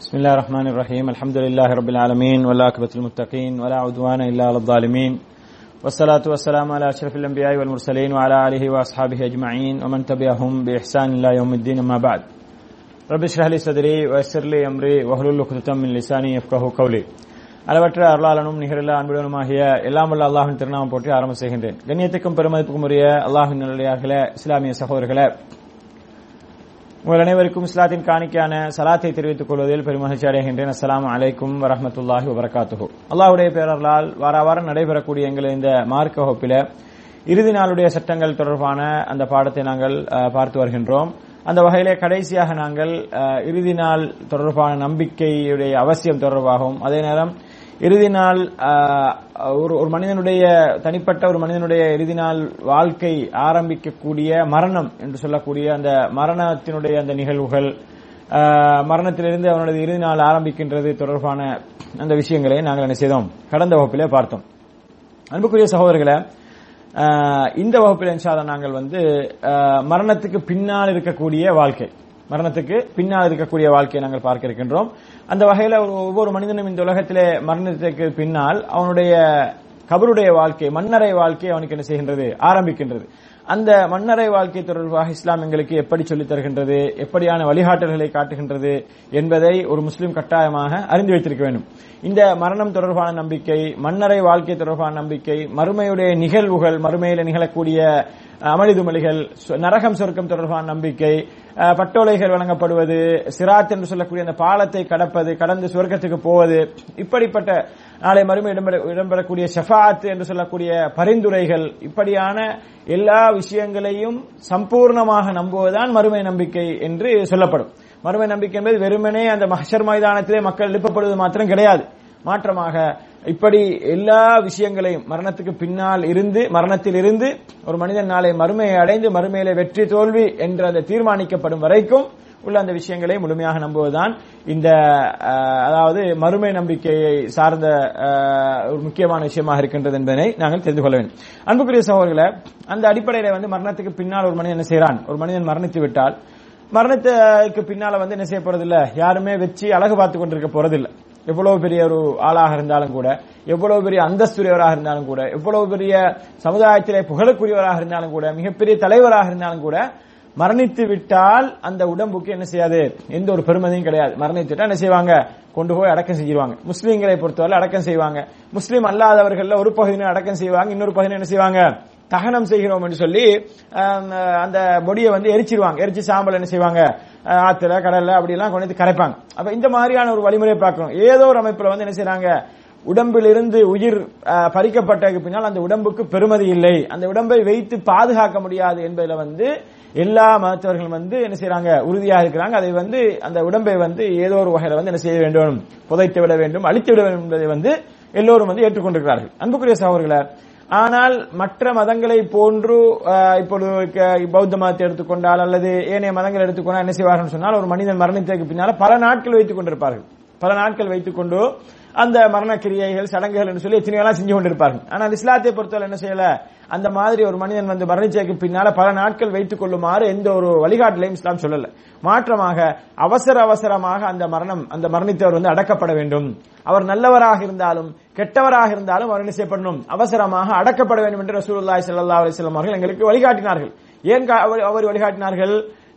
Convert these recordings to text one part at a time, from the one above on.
بسم الله الرحمن الرحيم الحمد لله رب العالمين والعاقبة للمتقين ولا عدوان إلا على الظالمين والصلاة والسلام على أشرف الأنبياء والمرسلين وعلى آله وأصحابه أجمعين ومن تبعهم بإحسان إلى يوم الدين أما بعد رب اشرح لي صدري ويسر لي أمري واحلل عقدة من لساني يفقهوا قولي அளவற்ற அருளாளனும் நிகரில்லா அன்புடனுமாகிய எல்லாம் வல்ல அல்லாஹின் திருநாமம் போற்றி ஆரம்பம் செய்கின்றேன் கண்ணியத்துக்கும் பெருமதிப்புக்கும் உரிய அல்லாஹின் நல்லடியார்களே இஸ்லாமிய சகோதரர்களே உங்கள் அனைவருக்கும் இஸ்லாத்தின் காணிக்கான சலாத்தை தெரிவித்துக் கொள்வதில் பெருமகிழ்ச்சி அடைகின்றேன். அஸ்லாம் அலைக்கும் வரமத்துல்லாஹி வபரகாத்துஹு. அல்லாஹுடைய பேரர்களால் வார வாரம் நடைபெறக்கூடிய எங்கள் இந்த மார்க்க வகுப்பில இறுதி நாளுடைய சட்டங்கள் தொடர்பான அந்த பாடத்தை நாங்கள் பார்த்து வருகின்றோம். அந்த வகையிலே கடைசியாக நாங்கள் இறுதி நாள் தொடர்பான நம்பிக்கையுடைய அவசியம் தொடர்பாகவும் அதே நேரம் இறுதி நாள் ஒரு ஒரு மனிதனுடைய தனிப்பட்ட ஒரு மனிதனுடைய இறுதி நாள் வாழ்க்கை ஆரம்பிக்கக்கூடிய மரணம் என்று சொல்லக்கூடிய அந்த மரணத்தினுடைய அந்த நிகழ்வுகள் மரணத்திலிருந்து அவனுடைய இறுதி நாள் ஆரம்பிக்கின்றது தொடர்பான அந்த விஷயங்களை நாங்கள் என்ன செய்தோம்? கடந்த வகுப்பிலே பார்த்தோம். அன்புக்குரிய சகோதரர்களை இந்த வகுப்பில் இன்ஷால்லா நாங்கள் வந்து மரணத்துக்கு பின்னால் இருக்கக்கூடிய வாழ்க்கை. மரணத்துக்கு பின்னால் இருக்கக்கூடிய வாழ்க்கையை நாங்கள் பார்க்க இருக்கின்றோம் அந்த வகையில் ஒரு ஒவ்வொரு மனிதனும் இந்த உலகத்திலே மரணத்துக்கு பின்னால் அவனுடைய கபருடைய வாழ்க்கை மன்னரை வாழ்க்கை அவனுக்கு என்ன செய்கின்றது? ஆரம்பிக்கின்றது. அந்த மன்னரை வாழ்க்கை தொடர்பாக இஸ்லாம் எங்களுக்கு எப்படி சொல்லித் தருகின்றது எப்படியான வழிகாட்டல்களை காட்டுகின்றது என்பதை ஒரு முஸ்லீம் கட்டாயமாக அறிந்து வைத்திருக்க வேண்டும். இந்த மரணம் தொடர்பான நம்பிக்கை மன்னரை வாழ்க்கை தொடர்பான நம்பிக்கை மறுமையுடைய நிகழ்வுகள் மறுமையில நிகழக்கூடிய அமளிதுமளிகள் நரகம் சொர்க்கம் தொடர்பான நம்பிக்கை பட்டோலைகள் வழங்கப்படுவது சிராத் என்று சொல்லக்கூடிய அந்த பாலத்தை கடப்பது கடந்து சொர்க்கத்துக்கு போவது இப்படிப்பட்ட நாளை மறுமை இடம்பெற இடம்பெறக்கூடிய ஷஃபாத் என்று சொல்லக்கூடிய பரிந்துரைகள் இப்படியான எல்லா விஷயங்களையும் சம்பூர்ணமாக நம்புவதுதான் மறுமை நம்பிக்கை என்று சொல்லப்படும். மறுமை நம்பிக்கை என்பது வெறுமனே அந்த மஹர் மைதானத்திலே மக்கள் எழுப்பப்படுவது மாத்திரம் கிடையாது. மாற்றமாக இப்படி எல்லா விஷயங்களையும் மரணத்துக்கு பின்னால் இருந்து மரணத்தில் இருந்து ஒரு மனிதன் நாளை மறுமையை அடைந்து மறுமையிலே வெற்றி தோல்வி என்று அந்த தீர்மானிக்கப்படும் வரைக்கும் உள்ள அந்த விஷயங்களை முழுமையாக நம்புவதுதான் இந்த அதாவது மறுமை நம்பிக்கையை சார்ந்த ஒரு முக்கியமான விஷயமாக இருக்கின்றது என்பதனை நாங்கள் தெரிந்து கொள்ள வேண்டும். அன்புக்குரிய சகோதரர்களை அந்த அடிப்படையில வந்து மரணத்துக்கு பின்னால் ஒரு மனிதன் என்ன செய்கிறான்? ஒரு மனிதன் மரணித்து விட்டால். மரணத்துக்கு பின்னால வந்து என்ன செய்ய போறதில்ல? யாருமே வச்சு அழகு பார்த்து கொண்டிருக்க போறதில்லை. எவ்வளவு பெரிய ஒரு ஆளாக இருந்தாலும் கூட எவ்வளவு பெரிய அந்தஸ்துரியவராக இருந்தாலும் கூட எவ்வளவு பெரிய சமுதாயத்திலே புகழக்கூடியவராக இருந்தாலும் கூட மிகப்பெரிய தலைவராக இருந்தாலும் கூட மரணித்து விட்டால் அந்த உடம்புக்கு என்ன செய்யாது? எந்த ஒரு பெருமதியும் கிடையாது. மரணித்து விட்டா என்ன செய்வாங்க? கொண்டு போய் அடக்கம் செஞ்சிருவாங்க. முஸ்லீம்களை பொறுத்தவரை அடக்கம் செய்வாங்க. முஸ்லீம் அல்லாதவர்கள் ஒரு பகுதியினர் அடக்கம் செய்வாங்க இன்னொரு பகுதியினர் என்ன செய்வாங்க? தகனம் செய்கிறோம் என்று சொல்லி அந்த பொடியை வந்து எரிச்சிருவாங்க. எரிச்சு சாம்பல் என்ன செய்வாங்க? ஆத்துல கடல்ல அப்படி எல்லாம் கொண்டு வந்து கரைப்பாங்க. அப்ப இந்த மாதிரியான ஒரு வழிமுறையை பார்க்கணும். ஏதோ ஒரு அமைப்புல வந்து என்ன செய்யறாங்க உடம்பிலிருந்து உயிர் பறிக்கப்பட்டதுக்கு பின்னால் அந்த உடம்புக்கு பெருமதி இல்லை. அந்த உடம்பை வைத்து பாதுகாக்க முடியாது என்பதில் வந்து எல்லா மருத்துவர்களும் வந்து என்ன செய்யறாங்க உறுதியாக இருக்கிறாங்க. அதை வந்து அந்த உடம்பை வந்து ஏதோ ஒரு வகையில வந்து என்ன செய்ய வேண்டும்? புதைத்து விட வேண்டும் அழித்து விட வேண்டும் என்பதை வந்து எல்லோரும் வந்து ஏற்றுக்கொண்டிருக்கிறார்கள். அன்புக்குரிய சகோதரர்களே ஆனால் மற்ற மதங்களை போன்று இப்பொழுது பௌத்த மதத்தை எடுத்துக்கொண்டால் அல்லது ஏனைய மதங்களை எடுத்துக்கொண்டால் என்ன செய்வார்கள் சொன்னால் ஒரு மனிதன் மரணத்திற்கு பின்னால் பல நாட்கள் வைத்துக் கொண்டிருப்பார்கள். பல நாட்கள் வைத்துக் கொண்டு அந்த மரண கிரியைகள் சடங்குகள் என்று சொல்லி எத்தனையெல்லாம் செஞ்சு கொண்டிருப்பார்கள். ஆனால் இஸ்லாத்தை பொறுத்தவரை என்ன செய்யல? அந்த மாதிரி ஒரு மனிதன் வந்து மரணிச்சதுக்கு பின்னால பல நாட்கள் வைத்துக் கொள்ளுமாறு எந்த ஒரு வழிகாட்டலையும் இஸ்லாம் சொல்லல. மாற்றமாக அவசர அவசரமாக அந்த மரணம் அந்த மரணித்தவர் வந்து அடக்கப்பட வேண்டும். அவர் நல்லவராக இருந்தாலும் கெட்டவராக இருந்தாலும் அவர் என்ன செய்யப்படணும்? அவசரமாக அடக்கப்பட வேண்டும் என்று ரசூலுல்லாய் சல்லா அலிஸ்லாம் அவர்கள் எங்களுக்கு வழிகாட்டினார்கள். ஏன் அவர் அவர் வழிகாட்டினார்கள்?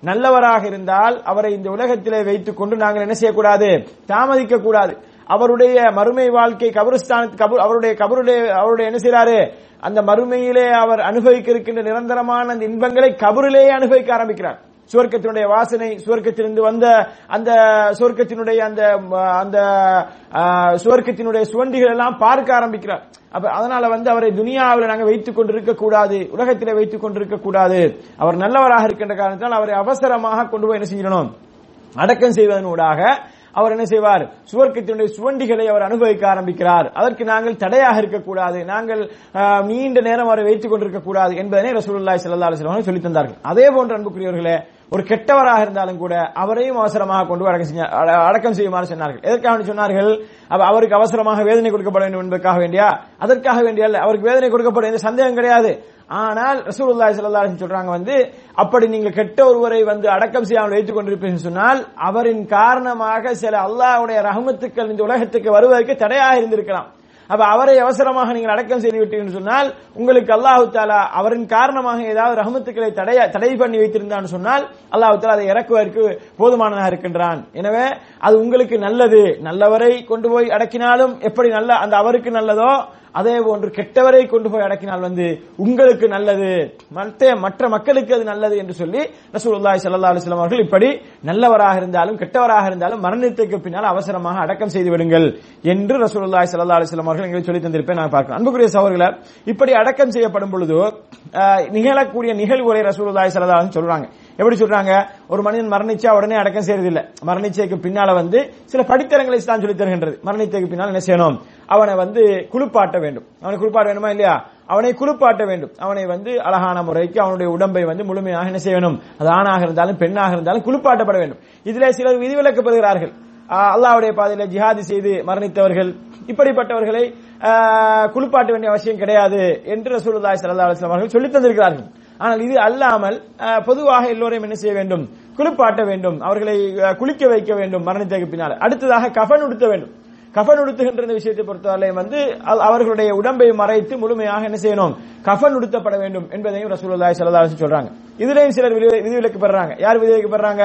நல்லவராக இருந்தால் அவரை இந்த உலகத்திலே வைத்துக் கொண்டு நாங்கள் என்ன செய்யக்கூடாது? தாமதிக்க கூடாது அவருடைய மறுமை வாழ்க்கை கபருஸ்தான் கபு- அவருடைய கபருடைய அவருடைய என்ன செய்யறாரு அந்த மறுமையிலே அவர் அனுபவிக்க இருக்கின்ற நிரந்தரமான அந்த இன்பங்களை கபருலேயே அனுபவிக்க ஆரம்பிக்கிறார். சுவர்க்கத்தினுடைய வாசனை சுவர்க்கத்திலிருந்து வந்த அந்த சுவர்க்கத்தினுடைய அந்த அந்த சுவர்க்கத்தினுடைய சுவண்டிகள் எல்லாம் பார்க்க ஆரம்பிக்கிறார். அப்ப அதனால வந்து அவரை துனியாவில் நாங்கள் வைத்துக் கொண்டிருக்க கூடாது உலகத்தில் வைத்துக் கொண்டிருக்க கூடாது. அவர் நல்லவராக இருக்கின்ற காரணத்தால் அவரை அவசரமாக கொண்டு போய் என்ன செய்யணும்? அடக்கம் செய்வதனூடாக அவர் என்ன செய்வார்? சுவர்க்கத்தினுடைய சுவண்டிகளை அவர் அனுபவிக்க ஆரம்பிக்கிறார். அதற்கு நாங்கள் தடையாக இருக்கக்கூடாது. நாங்கள் நீண்ட நேரம் அவரை வைத்துக் கொண்டிருக்க கூடாது என்பதனை ரசூலுல்லாஹி ஸல்லல்லாஹு அலைஹி சொல்லி தந்தார்கள். அதே போன்ற அன்புக்குரியவர்களே ஒரு கெட்டவராக இருந்தாலும் கூட அவரையும் அவசரமாக கொண்டு அடக்கம் அடக்கம் செய்யுமாறு சொன்னார்கள். எதற்காக சொன்னார்கள்? அவருக்கு அவசரமாக வேதனை கொடுக்கப்பட வேண்டும் என்பதற்காக வேண்டியா? அதற்காக வேண்டிய அவருக்கு வேதனை கொடுக்கப்பட வேண்டிய சந்தேகம் கிடையாது. ஆனால் ரசூலுல்லாஹி ஸல்லல்லாஹு அலைஹி சொல்றாங்க வந்து அப்படி நீங்க கெட்ட ஒருவரை வந்து அடக்கம் செய்யாமல் வைத்துக் கொண்டிருப்பீங்கன்னு சொன்னால் அவரின் காரணமாக சில அல்லாஹ்வுடைய ரஹமத்துக்கள் இந்த உலகத்துக்கு வருவதற்கு தடையாக இருந்திருக்கலாம். அப்ப அவரை அவசரமாக நீங்கள் அடக்கம் செய்து விட்டீங்கன்னு சொன்னால் உங்களுக்கு அல்லாஹு தாலா அவரின் காரணமாக ஏதாவது ரஹமத்துக்களை தடைய தடை பண்ணி வைத்திருந்தான்னு சொன்னால் அல்லாஹு தாலா அதை இறக்குவதற்கு போதுமானதாக இருக்கின்றான். எனவே அது உங்களுக்கு நல்லது. நல்லவரை கொண்டு போய் அடக்கினாலும் எப்படி நல்ல அந்த அவருக்கு நல்லதோ அதே போன்று கெட்டவரை கொண்டு போய் அடக்கினால் வந்து உங்களுக்கு நல்லது. மற்ற மற்ற மக்களுக்கு அது நல்லது என்று சொல்லி ரசூலுல்லாஹி சல்லா அலுவலம் அவர்கள் இப்படி நல்லவராக இருந்தாலும் கெட்டவராக இருந்தாலும் மரணத்துக்கு பின்னால் அவசரமாக அடக்கம் செய்து விடுங்கள் என்று ரசூலுல்லாஹி சல்லா அலுவலம் அவர்கள் எங்களுக்கு சொல்லி தந்திருப்பேன் நான் பார்க்கிறேன் அன்புக்குரிய சகோதரர்களே இப்படி அடக்கம் செய்யப்படும் பொழுது நிகழக்கூடிய நிகழ்வுகளை ரசூலுல்லாஹி சல்லா அலைஹி சொல்றாங்க. எப்படி சொல்றாங்க? ஒரு மனிதன் மரணிச்சா உடனே அடக்கம் செய்யறது இல்ல மரணிச்சைக்கு பின்னால வந்து சில படித்தரங்களை தான் சொல்லி தருகின்றது. மரணிச்சைக்கு பின்னால் என்ன செய்யணும்? அவனை வந்து குளிப்பாட்ட வேண்டும். அவனை குளிப்பாட்ட வேண்டுமா இல்லையா? அவனை குளிப்பாட்ட வேண்டும். அவனை வந்து அழகான முறைக்கு அவனுடைய உடம்பை வந்து முழுமையாக என்ன செய்யணும்? அது ஆணாக இருந்தாலும் பெண்ணாக இருந்தாலும் குளிப்பாட்டப்பட வேண்டும். இதுல சிலர் விதிவிலக்கப்படுகிறார்கள். பெறுகிறார்கள் அல்லாஹ்வுடைய பாதையில ஜிஹாதி செய்து மரணித்தவர்கள். இப்படிப்பட்டவர்களை குளிப்பாட்ட வேண்டிய அவசியம் கிடையாது என்று ரசூலுல்லாஹி ஸல்லல்லாஹு அலைஹி அவர்கள் சொல்லித் தந்திருக்கிறார்கள். ஆனால் இது அல்லாமல் பொதுவாக எல்லோரையும் என்ன செய்ய வேண்டும்? குளிப்பாட்ட வேண்டும். அவர்களை குளிக்க வைக்க வேண்டும் மரணத்துக்கு பின்னால். அடுத்ததாக கஃன் உடுத்த வேண்டும். கஃன் உடுத்துகின்ற இந்த விஷயத்தை பொறுத்தவரை வந்து அவர்களுடைய உடம்பை மறைத்து முழுமையாக என்ன செய்யணும்? கஃன் உடுத்தப்பட வேண்டும் என்பதையும் ரசூலுல்லாஹி ஸல்லல்லாஹு அலைஹி சொல்றாங்க. இதுலயும் சிலர் விதிவிலக்கு பெறாங்க. யார் விதிவிலக்கு பெறாங்க?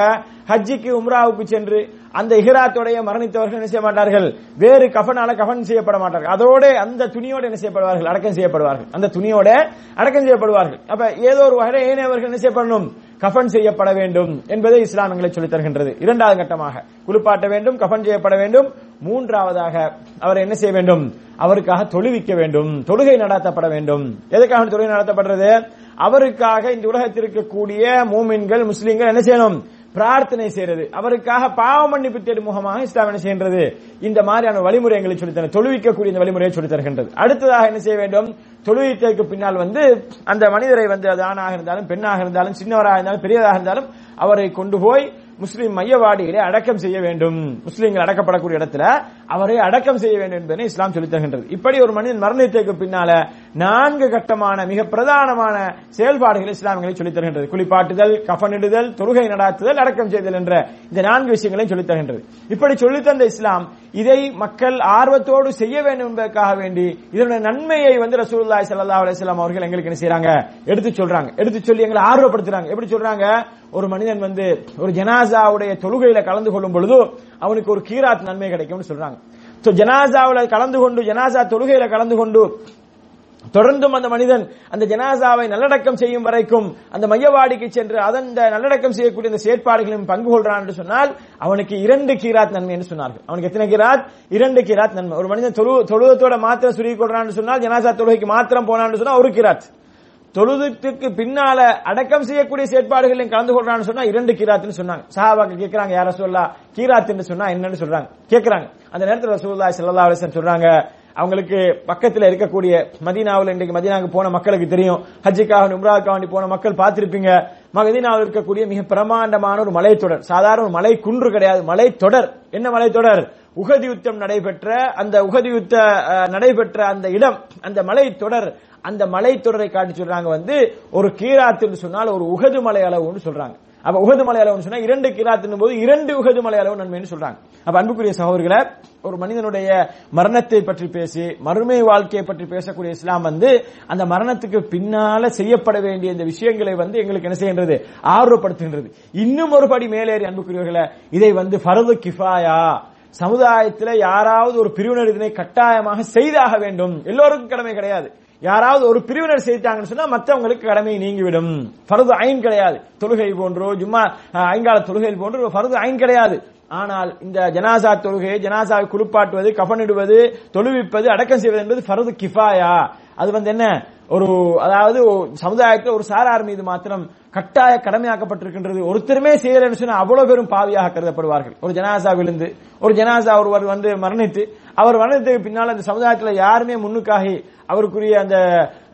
ஹஜ்ஜிக்கு உம்ராவுக்கு சென்று அந்த இஹ்ராத்தோடைய மரணித்தவர்கள் என்ன செய்ய மாட்டார்கள்? வேறு கஃனால கஃன் செய்யப்பட மாட்டார்கள். அதோட அந்த துணியோட என்ன செய்யப்படுவார்கள்? அடக்கம் செய்யப்படுவார்கள். அந்த துணியோட அடக்கம் செய்யப்படுவார்கள். அப்ப ஏதோ ஒரு வகையில ஏனையவர்கள் என்ன செய்யப்படணும்? கஃபன் செய்யப்பட வேண்டும் என்பதை இஸ்லாம் எங்களை சொல்லித் தருகின்றது. இரண்டாவது கட்டமாக குளிப்பாட்ட வேண்டும் கஃபன் செய்யப்பட வேண்டும். மூன்றாவதாக அவர் என்ன செய்ய வேண்டும்? அவருக்காக தொழுவிக்க வேண்டும் தொழுகை நடத்தப்பட வேண்டும். எதுக்காக தொழுகை நடத்தப்படுறது? அவருக்காக இந்த உலகத்தில் இருக்கக்கூடிய மூமின்கள் முஸ்லீம்கள் என்ன செய்யணும்? பிரார்த்தனை செய்யறது. அவருக்காக பாவ மன்னிப்பு தேடும் முகமாக இஸ்லாம் என்ன செய்கின்றது. இந்த மாதிரியான வழிமுறை எங்களுக்கு தர தொழுவிக்கக்கூடிய இந்த வழிமுறையை சொல்லி தருகின்றது. அடுத்ததாக என்ன செய்ய வேண்டும்? தொழுவித்ததுக்கு பின்னால் வந்து அந்த மனிதரை வந்து அது ஆணாக இருந்தாலும் பெண்ணாக இருந்தாலும் சின்னவராக இருந்தாலும் பெரியதாக இருந்தாலும் அவரை கொண்டு போய் முஸ்லீம் மையவாடிகளை அடக்கம் செய்ய வேண்டும். முஸ்லீம்கள் அடக்கப்படக்கூடிய இடத்துல அவரை அடக்கம் செய்ய வேண்டும் என்பதை இஸ்லாம் சொல்லித் தருகின்றது. இப்படி ஒரு மனிதன் மரணத்திற்கு பின்னால நான்கு கட்டமான மிக பிரதானமான செயல்பாடுகள் இஸ்லாமியங்களை சொல்லித் தருகின்றது. குளிப்பாட்டுதல் கஃனிடுதல் தொழுகை நடாத்துதல் அடக்கம் செய்தல் என்ற இந்த நான்கு விஷயங்களையும் சொல்லித் தருகின்றது. இப்படி சொல்லித் தந்த இஸ்லாம் இதை மக்கள் ஆர்வத்தோடு செய்ய வேண்டும் என்பதற்காக வேண்டி இதனுடைய நன்மையை வந்து ரசூல்லாய் சல்லா அலிஸ்லாம் அவர்கள் எங்களுக்கு என்ன செய்யறாங்க எடுத்து சொல்றாங்க. எடுத்து சொல்லி எங்களை ஆர்வப்படுத்துறாங்க. எப்படி சொல்றாங்க? ஒரு மனிதன் வந்து ஒரு ஜனாசாவுடைய தொழுகையில கலந்து கொள்ளும் பொழுது அவனுக்கு ஒரு கீராத் நன்மை கிடைக்கும்னு சொல்றாங்க. ஜனாசாவில் கலந்து கொண்டு ஜனாசா தொழுகையில கலந்து கொண்டு தொடர்ந்தும் அந்த மனிதன் அந்த ஜனாசாவை நல்லடக்கம் செய்யும் வரைக்கும் அந்த மையவாடிக்கு சென்று அதன் அந்த நல்லடக்கம் செய்யக்கூடிய அந்த செயற்பாடுகளிலும் பங்கு கொள்றான் என்று சொன்னால் அவனுக்கு இரண்டு கீராத் நன்மை என்று சொன்னார்கள். அவனுக்கு எத்தனை கீராத்? இரண்டு கீராத் நன்மை. ஒரு மனிதன் தொழு தொழுதத்தோட மாத்திரம் சுருகி கொள்றான்னு சொன்னால் ஜனாசா தொழுகைக்கு மாத்திரம் போனான்னு சொன்னா ஒரு கீராத். தொழுதுக்கு பின்னால அடக்கம் செய்யக்கூடிய செயற்பாடுகளில் கலந்து கொள்றான்னு சொன்னா இரண்டு கீராத்துன்னு சொன்னாங்க. சஹாபாக்கு கேட்கறாங்க யார சொல்லா கீராத்துன்னு சொன்னா என்னன்னு சொல்றாங்க. கேட்கறாங்க. அந்த நேரத்தில் ரசூலுல்லாஹி ஸல்லல்லாஹு அலைஹி சொல்றாங்க அவங்களுக்கு பக்கத்தில் இருக்கக்கூடிய மதீனாவில் இன்றைக்கு மதீனாவுக்கு போன மக்களுக்கு தெரியும். ஹஜ்ஜுக்காக உம்ராவுக்காக வேண்டி போன மக்கள் பார்த்திருப்பீங்க. மதீனாவில் இருக்கக்கூடிய மிக பிரமாண்டமான ஒரு மலைத்தொடர். சாதாரண ஒரு மலை குன்று கிடையாது. மலைத்தொடர். என்ன மலைத்தொடர்? உகதி யுத்தம் நடைபெற்ற அந்த உகதி யுத்த நடைபெற்ற அந்த இடம் அந்த மலைத்தொடர் அந்த மலைத்தொடரை காட்டி சொல்றாங்க வந்து ஒரு கீராத்துன்னு சொன்னால் ஒரு உகது மலை அளவுன்னு சொல்றாங்க. அப்ப உகது மலை அளவுன்னு சொன்னா இரண்டு கிராத்தின் போது இரண்டு உகது மலை அளவு நன்மைன்னு சொல்றாங்க. அப்ப அன்புக்குரிய சகோதரர்களை ஒரு மனிதனுடைய மரணத்தை பற்றி பேசி மறுமை வாழ்க்கையை பற்றி பேசக்கூடிய இஸ்லாம் வந்து அந்த மரணத்துக்கு பின்னால செய்யப்பட வேண்டிய இந்த விஷயங்களை வந்து எங்களுக்கு என்ன செய்கின்றது? ஆர்வப்படுத்துகின்றது. இன்னும் ஒரு படி மேலேறி அன்புக்குரியவர்களை இதை வந்து ஃபரது கிஃபாயா. சமுதாயத்தில் யாராவது ஒரு பிரிவினர் இதனை கட்டாயமாக செய்தாக வேண்டும். எல்லோருக்கும் கடமை கிடையாது. யாராவது ஒரு பிரிவினர் செய்தாங்கன்னு சொன்னா மற்றவங்களுக்கு கடமை நீங்கிவிடும். பருது ஐன் கிடையாது. தொழுகை போன்றோ ஜும்மா ஐங்கால தொழுகை போன்றோ பருது ஐன் கிடையாது. ஆனால் இந்த ஜனாசா தொழுகை ஜனாசாவை குளிப்பாட்டுவது கஃனிடுவது தொழுவிப்பது அடக்கம் செய்வது என்பது ஃபரது கிஃபாயா. அது வந்து என்ன? ஒரு அதாவது சமுதாயத்தில் ஒரு சாரார் மீது மாத்திரம் கட்டாய கடமையாக்கப்பட்டிருக்கின்றது. ஒருத்தருமே செய்யலன்னு சொன்னா அவ்வளவு பெரும் பாவியாக கருதப்படுவார்கள். ஒரு ஜனாசா விழுந்து ஒரு ஜனாசா ஒருவர் வந்து மரணித்து அவர் மரணத்துக்கு பின்னால் அந்த சமுதாயத்தில் யாருமே முன்னுக்காகி அவருக்குரிய அந்த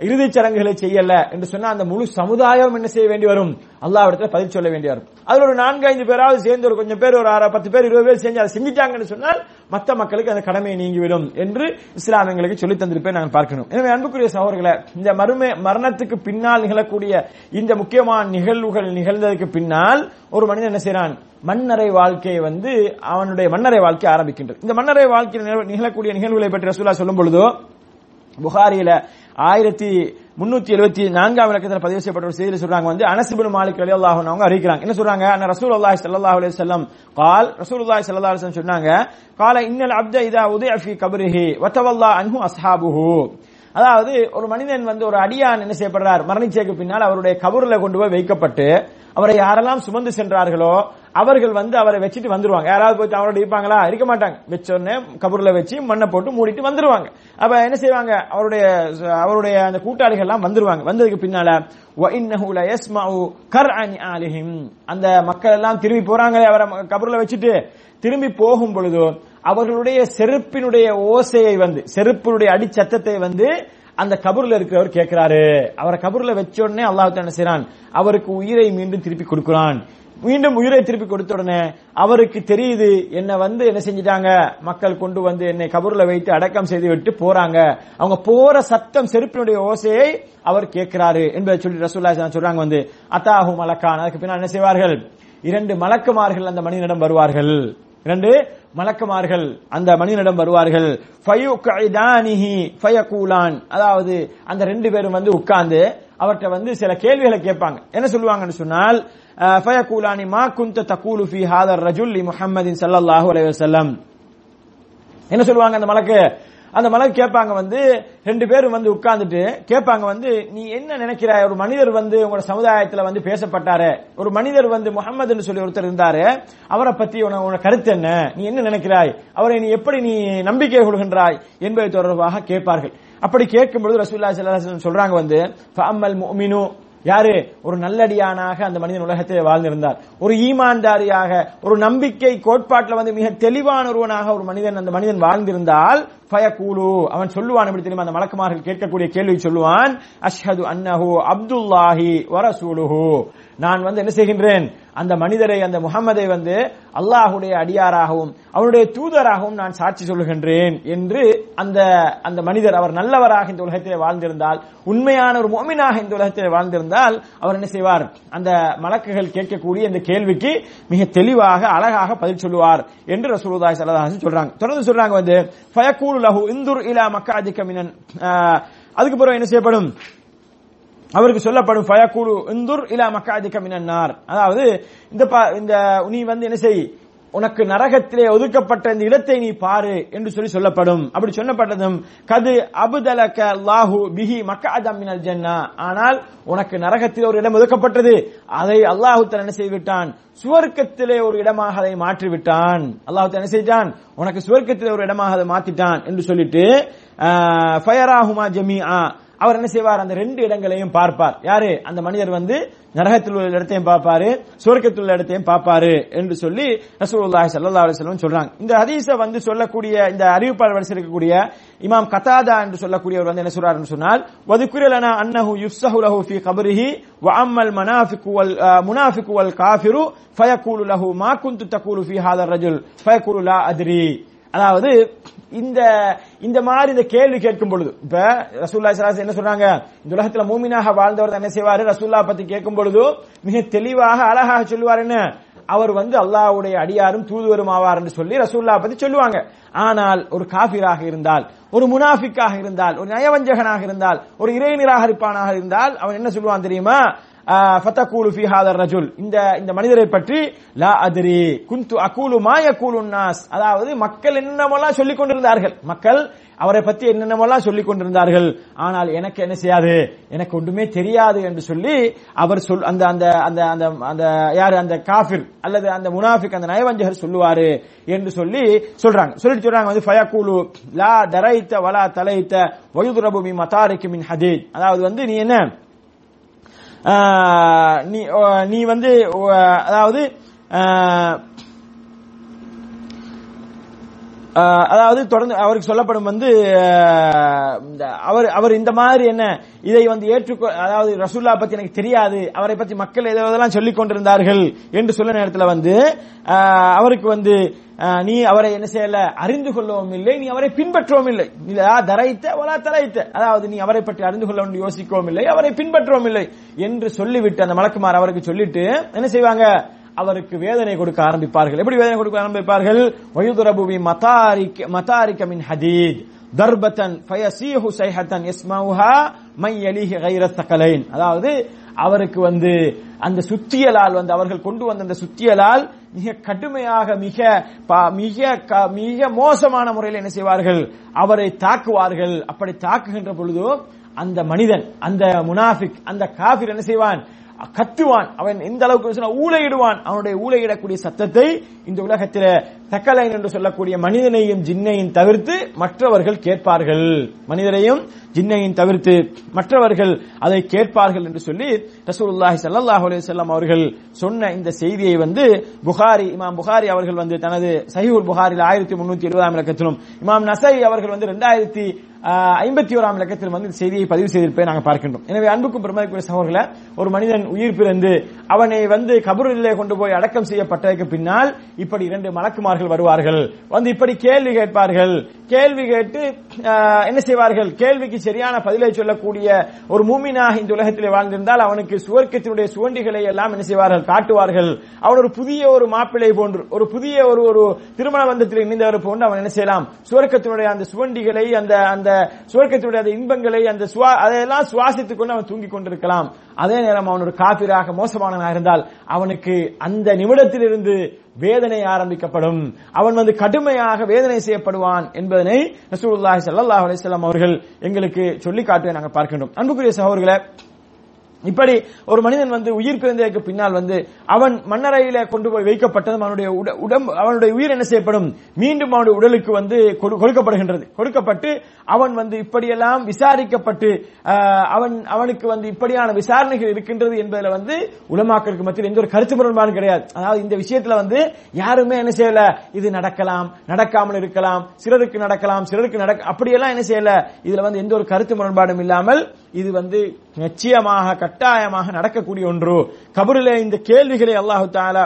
இறுதிச் சடங்குகளை செய்யல என்று சொன்னா அந்த முழு சமுதாயம் என்ன செய்ய வேண்டி வரும்? அல்லாவிடத்துல பதில் சொல்ல வேண்டிய வரும். அதுல ஒரு நான்கு ஐந்து பேராவது சேர்ந்து ஒரு கொஞ்சம் பேர் ஒரு ஆறு பத்து பேர் இருபது பேர் செஞ்சு அதை செஞ்சிட்டாங்கன்னு சொன்னால் மற்ற மக்களுக்கு அந்த கடமை நீங்கிவிடும் என்று இஸ்லாமியங்களுக்கு சொல்லி தந்திருப்பேன் நாங்கள் பார்க்கணும். எனவே அன்புக்குரிய சகோதரர்களை இந்த மறுமை மரணத்துக்கு பின்னால் நிகழக்கூடிய இந்த முக்கியமான நிகழ்வுகள் நிகழ்ந்ததுக்கு பின்னால் ஒரு மனிதன் என்ன செய்யறான் மண்ணறை வாழ்க்கையை வந்து அவனுடைய மண்ணறை வாழ்க்கை ஆரம்பிக்கின்றது. இந்த மண்ணறை வாழ்க்கையில் நிகழக்கூடிய நிகழ்வுகளை பற்றி ரசூலா சொல்லும் பொழுது புகாரியில ஆயிரத்தி முன்னூத்தி எழுபத்தி நான்காம் இலக்கத்தில் பதிவு செய்யப்பட்ட ஒரு செய்தியில் சொல்றாங்க. வந்து அனசிபின் மாலிக் அலி அல்லாஹ் அவங்க அறிவிக்கிறாங்க. என்ன சொல்றாங்க? அண்ணா ரசூல் அல்லாஹ் சல்லாஹ் அலி வஸல்லம் கால் ரசூல் அல்லாஹ் சல்லா அலைஹி சொன்னாங்க கால இன்னல் அப்த இதா உதய ஃபி கபரிஹி வத்தவல்லா அன்ஹு அஸ்ஹாபுஹு. அதாவது ஒரு மனிதன் வந்து ஒரு அடியான் என்ன செய்யப்படுறார்? மரணிச்சதுக்கு பின்னால் அவருடைய கபூரில் கொண்டு போய் வைக்கப்பட்டு அவரை யாரெல்லாம் சுமந்து சென்றார்களோ அவர்கள் வந்து அவரை வச்சுட்டு வந்துருவாங்க. யாராவது போய் அவரோட இருப்பாங்களா? இருக்க மாட்டாங்க. வச்சோடனே கபூர்ல வச்சு மண்ணை போட்டு மூடிட்டு வந்துருவாங்க. அப்ப என்ன செய்வாங்க? அவருடைய அவருடைய அந்த கூட்டாளிகள் எல்லாம் வந்துருவாங்க. வந்ததுக்கு பின்னால அந்த மக்கள் எல்லாம் திரும்பி போறாங்களே அவரை கபூர்ல வச்சுட்டு. திரும்பி போகும் பொழுதோ அவர்களுடைய செருப்பினுடைய ஓசையை வந்து செருப்பினுடைய அடிச்சத்தத்தை வந்து அந்த கபூர்ல இருக்கிறவர் கேட்கிறாரு அவரை கபூர்ல வச்ச உடனே அல்லாஹ் என்ன செய்யறான் அவருக்கு உயிரை மீண்டும் திருப்பி கொடுக்கிறான். மீண்டும் உயிரை திருப்பி கொடுத்த உடனே அவருக்கு தெரியுது என்ன வந்து என்ன செஞ்சிட்டாங்க? மக்கள் கொண்டு வந்து என்னை கபூர்ல வைத்து அடக்கம் செய்து விட்டு போறாங்க. அவங்க போற சத்தம் செருப்பினுடைய ஓசையை அவர் கேட்கிறாரு என்பதை சொல்லி ரசூல்லா சொல்றாங்க வந்து அத்தாஹு மலக்கான். அதுக்கு பின்னால் என்ன செய்வார்கள்? இரண்டு மலக்குமார்கள் அந்த மனிதனிடம் வருவார்கள். இரண்டு மலக்குமார்கள் அந்த மனிதனிடம் வருவார்கள். அதாவது அந்த ரெண்டு பேரும் வந்து உட்கார்ந்து அவர்கிட்ட வந்து சில கேள்விகளை கேட்பாங்க. என்ன சொல்லுவாங்கன்னு சொன்னால் ஃபயகூலானி மா குந்த தகூலு ஃபி ஹாதர் ரஜுல் முஹம்மதின் ஸல்லல்லாஹு அலைஹி வஸல்லம். என்ன சொல்லுவாங்க அந்த மலக்கு? அந்த மலக்கு கேட்பாங்க வந்து ரெண்டு பேரும் வந்து உட்கார்ந்துட்டு கேட்பாங்க வந்து நீ என்ன நினைக்கிறாய்? ஒரு மனிதர் வந்து உங்களோட சமுதாயத்துல வந்து பேசப்பட்டாரு. ஒரு மனிதர் வந்து முகமதுன்னு சொல்லி ஒருத்தர் இருந்தாரு. அவரை பத்தி உன கருத்து என்ன? நீ என்ன நினைக்கிறாய்? அவரை நீ எப்படி நீ நம்பிக்கை கொள்கின்றாய் என்பது தொடர்பாக கேட்பார்கள். அப்படி கேட்கும்பொழுது ரசூல்லா சொல்றாங்க வந்து யாரு? ஒரு நல்லடியானாக அந்த மனிதன் உலகத்தில் வாழ்ந்திருந்தார். ஒரு ஈமான்தாரியாக ஒரு நம்பிக்கை கோட்பாட்டில் வந்து மிக தெளிவான ஒருவனாக ஒரு மனிதன் அந்த மனிதன் வாழ்ந்திருந்தால் பயக்கூலு அவன் சொல்லுவான் எப்படி தெரியுமா? அந்த மலக்குமார்கள் கேட்கக்கூடிய கேள்வி சொல்லுவான் அஷ்ஹது அன்னஹு அப்துல்லாஹி வரசூலுஹு. நான் வந்து என்ன செய்கின்றேன்? அந்த மனிதரை அந்த முகமதை வந்து அல்லாஹுடைய அடியாராகவும் அவனுடைய தூதராகவும் நான் சாட்சி சொல்லுகின்றேன் என்று அந்த அந்த மனிதர் அவர் நல்லவராக இந்த உலகத்திலே வாழ்ந்திருந்தால் உண்மையான ஒரு மோமினாக இந்த உலகத்திலே வாழ்ந்திருந்தால் அவர் என்ன செய்வார்? அந்த மலக்குகள் கேட்கக்கூடிய இந்த கேள்விக்கு மிக தெளிவாக அழகாக பதில் சொல்லுவார் என்று ரசூலுதாய் சலதாசன் சொல்றாங்க. தொடர்ந்து சொல்றாங்க வந்து ஃபயகூலு லஹு இந்துர் இலா மக்காதிக மினன். அதுக்கு பிறகு என்ன செய்யப்படும்? அவருக்கு சொல்லப்படும் ஃபயகூலு இந்துர் இலா மக்காதிக்க மினன்னார் அதாவது இந்த இந்த நீ வந்து என்ன செய்? உனக்கு நரகத்திலே ஒதுக்கப்பட்ட இந்த இடத்தை நீ பாரு என்று சொல்லி சொல்லப்படும். அப்படி சொல்லப்பட்டதும் கது அபுதலக லாஹு பிஹி மக்காதம் மினல் ஜன்னா. ஆனால் உனக்கு நரகத்தில் ஒரு இடம் ஒதுக்கப்பட்டது. அதை அல்லாஹு என்ன செய்துவிட்டான்? சுவர்க்கத்திலே ஒரு இடமாக அதை மாற்றிவிட்டான். அல்லாஹு என்ன செய்தான்? உனக்கு சுவர்க்கத்திலே ஒரு இடமாக அதை மாத்திட்டான் என்று சொல்லிட்டு ஃபயராஹுமா ஃபயராஹுமா ஜமீஆ. அவர் என்ன செய்வார்? அந்த ரெண்டு இடங்களையும் பார்ப்பார். யாரு? அந்த மனிதர் வந்து நரகத்தில் உள்ள இடத்தையும் பார்ப்பாரு சுவர்க்கத்தில் உள்ள இடத்தையும் பார்ப்பாரு என்று சொல்லி ரசூலுல்லாஹி ஸல்லல்லாஹு அலைஹி வஸல்லம் சொல்றாங்க. இந்த ஹதீஸை வந்து சொல்லக்கூடிய இந்த அறிவிப்பாளர் வரிசை இருக்கக்கூடிய இமாம் கதாதா என்று சொல்லக்கூடியவர் வந்து என்ன சொல்றாருன்னு சொன்னால் வதுக்குரலனா அன்னஹு யுஃப்ஸஹு லஹு ஃபீ கபரிஹி வ அம்மல் மனாஃபிகு வல் முனாஃபிகு வல் காஃபிரு ஃபயக்கூலு லஹு மா குன்து தக்கூலு ஃபீ ஹாதர் ரஜுல் ஃபயக்கூலு லா அத்ரி. அதாவது இந்த இந்த மாதிரி இந்த கேள்வி கேட்கும் பொழுது இப்ப ரசூல்லா ஸல்லல்லாஹு என்ன சொல்றாங்க? இந்த உலகத்துல மூமினாக வாழ்ந்தவர் என்ன செய்வாரு? ரசூல்லா பத்தி கேட்கும் பொழுது மிக தெளிவாக அழகாக சொல்லுவார் என்ன? அவர் வந்து அல்லாஹ்வுடைய அடியாரும் தூதுவரும் ஆவார் என்று சொல்லி ரசூல்லா பத்தி சொல்லுவாங்க. ஆனால் ஒரு காபிராக இருந்தால் ஒரு முனாஃபிக்காக இருந்தால் ஒரு நயவஞ்சகனாக இருந்தால் ஒரு இறை நிராகரிப்பானாக இருந்தால் அவன் என்ன சொல்லுவான் தெரியுமா? ஃபதகூலு ஃபி ஹாதர் ரஜுல். இந்த இந்த மனிதரை பற்றி லா அதிரி குந்து அகூலு மா யகூலு நாஸ். அதாவது மக்கள் என்னமெல்லாம் சொல்லிக் கொண்டிருந்தார்கள். மக்கள் அவரை பற்றி என்னென்னமெல்லாம் சொல்லிக் கொண்டிருந்தார்கள். ஆனால் எனக்கு என்ன செய்யாது? எனக்கு ஒன்றுமே தெரியாது என்று சொல்லி அவர் சொல் அந்த அந்த அந்த அந்த அந்த யார்? அந்த காஃபிர் அல்லது அந்த முனாஃபிக் அந்த நயவஞ்சகர் சொல்லுவாரு என்று சொல்லி சொல்றாங்க. சொல்லிட்டு சொல்றாங்க வந்து ஃபயகூலு லா தரைத்த வலா தலைத்த வயுதுரபு மி மதாரிக்கு மின் ஹதீத். அதாவது வந்து நீ என்ன? நீ நீ வந்து அதாவது அதாவது தொடர்ந்து அவருக்கு சொல்லப்படும் வந்து இந்த அவர் அவர் இந்த மாதிரி என்ன இதை வந்து ஏற்றுக்கொ அதாவது ரசூல்லா பத்தி எனக்கு தெரியாது அவரை பத்தி மக்கள் ஏதோ சொல்லிக் கொண்டிருந்தார்கள் என்று சொல்ல நேரத்தில் வந்து அவருக்கு வந்து நீ அவரை என்ன செய்யல அறிந்து கொள்ளவும் இல்லை நீ அவரை பின்பற்றவும் இல்லை. இல்லையா தரைத்த ஒலா தரைத்த. அதாவது நீ அவரை பற்றி அறிந்து கொள்ள யோசிக்கவும் இல்லை அவரை பின்பற்றவும் இல்லை என்று சொல்லிவிட்டு அந்த மலக்குமார் அவருக்கு சொல்லிட்டு என்ன செய்வாங்க? அவருக்கு வேதனை கொடுக்க ஆரம்பிப்பார்கள். எப்படி வேதனை கொடுக்க ஆரம்பிப்பார்கள்? வயுதுரபுவி மதாரிக் மதாரிக்க மின் ஹதீத். தர்பத்தன் ஃபயசீஹு சைஹத்தன் இஸ்மௌஹா மை அலிஹி கைர தகலைன். அதாவது அவருக்கு வந்து அந்த சுத்தியலால் வந்து அவர்கள் கொண்டு வந்த அந்த சுத்தியலால் மிக கடுமையாக மிக ப- மிக க- மிக மோசமான முறையில் என்ன செய்வார்கள்? அவரை தாக்குவார்கள். அப்படி தாக்குகின்ற பொழுதோ அந்த மனிதன் அந்த முனாஃபிக் அந்த காபிர் என்ன செய்வான்? கத்துவான். அவன் எந்த அளவுக்கு சொன்னா ஊழையிடுவான். அவனுடைய ஊழையிடக்கூடிய சத்தத்தை இந்த உலகத்தில் தக்கலைன் என்று சொல்லக்கூடிய மனிதனையும் ஜின்னையும் தவிர்த்து மற்றவர்கள் கேட்பார்கள். மனிதரையும் ஜின்னையும் தவிர்த்து மற்றவர்கள் அதை கேட்பார்கள் என்று சொல்லி ரசூலுல்லாஹி சல்லாஹ் அலைஹி அவர்கள் சொன்ன இந்த செய்தியை வந்து புகாரி இமாம் புகாரி அவர்கள் வந்து தனது சஹீஹுல் புகாரில் ஆயிரத்தி முன்னூத்தி எழுபதாம் இலக்கத்திலும் இமாம் நசை அவர்கள் வந்து ரெண்டாயிரத்தி ஐம்பத்தி ஓராம் இலக்கத்தில் வந்து இந்த செய்தியை பதிவு செய்திருப்பதை நாங்கள் பார்க்கின்றோம். எனவே அன்புக்கும் பெருமதிக்குரிய சகோதரர்களே ஒரு மனிதன் உயிர் பிறந்து அவனை வந்து கபரிலே கொண்டு போய் அடக்கம் செய்யப்பட்டதற்கு பின்னால் இப்படி இரண்டு உலமார்கள் வருவார்கள். வந்து இப்படி கேள்வி கேட்பார்கள். கேள்வி கேட்டு என்ன செய்வார்கள்? கேள்விக்கு சரியான பதிலை சொல்லக்கூடிய ஒரு மூமினாக இந்த உலகத்தில் வாழ்ந்திருந்தால் அவனுக்கு சுவர்க்கத்தினுடைய சுவண்டிகளை எல்லாம் என்ன செய்வார்கள்? காட்டுவார்கள். அவன் ஒரு புதிய ஒரு மாப்பிள்ளை போன்று ஒரு புதிய ஒரு ஒரு திருமண பந்தத்தில் இணைந்தவர் போன்று அவன் என்ன செய்யலாம்? சுவர்க்கத்தினுடைய அந்த சுவண்டிகளை அந்த அந்த சுவர்க்கத்தினுடைய அந்த இன்பங்களை அந்த சுவா- அதையெல்லாம் சுவாசித்துக் கொண்டு அவன் தூங்கிக் கொண்டிருக்கலாம். அதே நேரம் அவன் ஒரு காபிராக மோசமானவனாக இருந்தால் அவனுக்கு அந்த நிமிடத்திலிருந்து வேதனை ஆரம்பிக்கப்படும். அவன் வந்து கடுமையாக வேதனை செய்யப்படுவான் என்பதனை ரசூலுல்லாஹி ஸல்லல்லாஹு அலைஹி அவர்கள் எங்களுக்கு சொல்லி காட்டுவதை நாங்கள் பார்க்கின்றோம். அன்புக்குரிய சகோதரர்களே இப்படி ஒரு மனிதன் வந்து உயிர் பிறந்ததற்கு பின்னால் வந்து அவன் மண்ணறையில கொண்டு போய் வைக்கப்பட்டதும் அவனுடைய உட- உடம்பு அவனுடைய உயிர் என்ன செய்யப்படும்? மீண்டும் அவனுடைய உடலுக்கு வந்து கொடு- கொடுக்கப்படுகின்றது. கொடுக்கப்பட்டு அவன் வந்து இப்படியெல்லாம் விசாரிக்கப்பட்டு அவன் அவனுக்கு வந்து இப்படியான விசாரணைகள் இருக்கின்றது என்பதில் வந்து உலமாக்களுக்கு மத்தியில் எந்த ஒரு கருத்து முரண்பாடும் கிடையாது. அதாவது இந்த விஷயத்துல வந்து யாருமே என்ன செய்யல? இது நடக்கலாம் நடக்காமல் இருக்கலாம் சிலருக்கு நடக்கலாம் சிலருக்கு நடக்க அப்படியெல்லாம் என்ன செய்யல? இதுல வந்து எந்த ஒரு கருத்து முரண்பாடும் இல்லாமல் இது வந்து நிச்சயமாக கட்டாயமாக நடக்கக்கூடிய ஒன்று. கபரிலே இந்த கேள்விகளை அல்லாஹு தாலா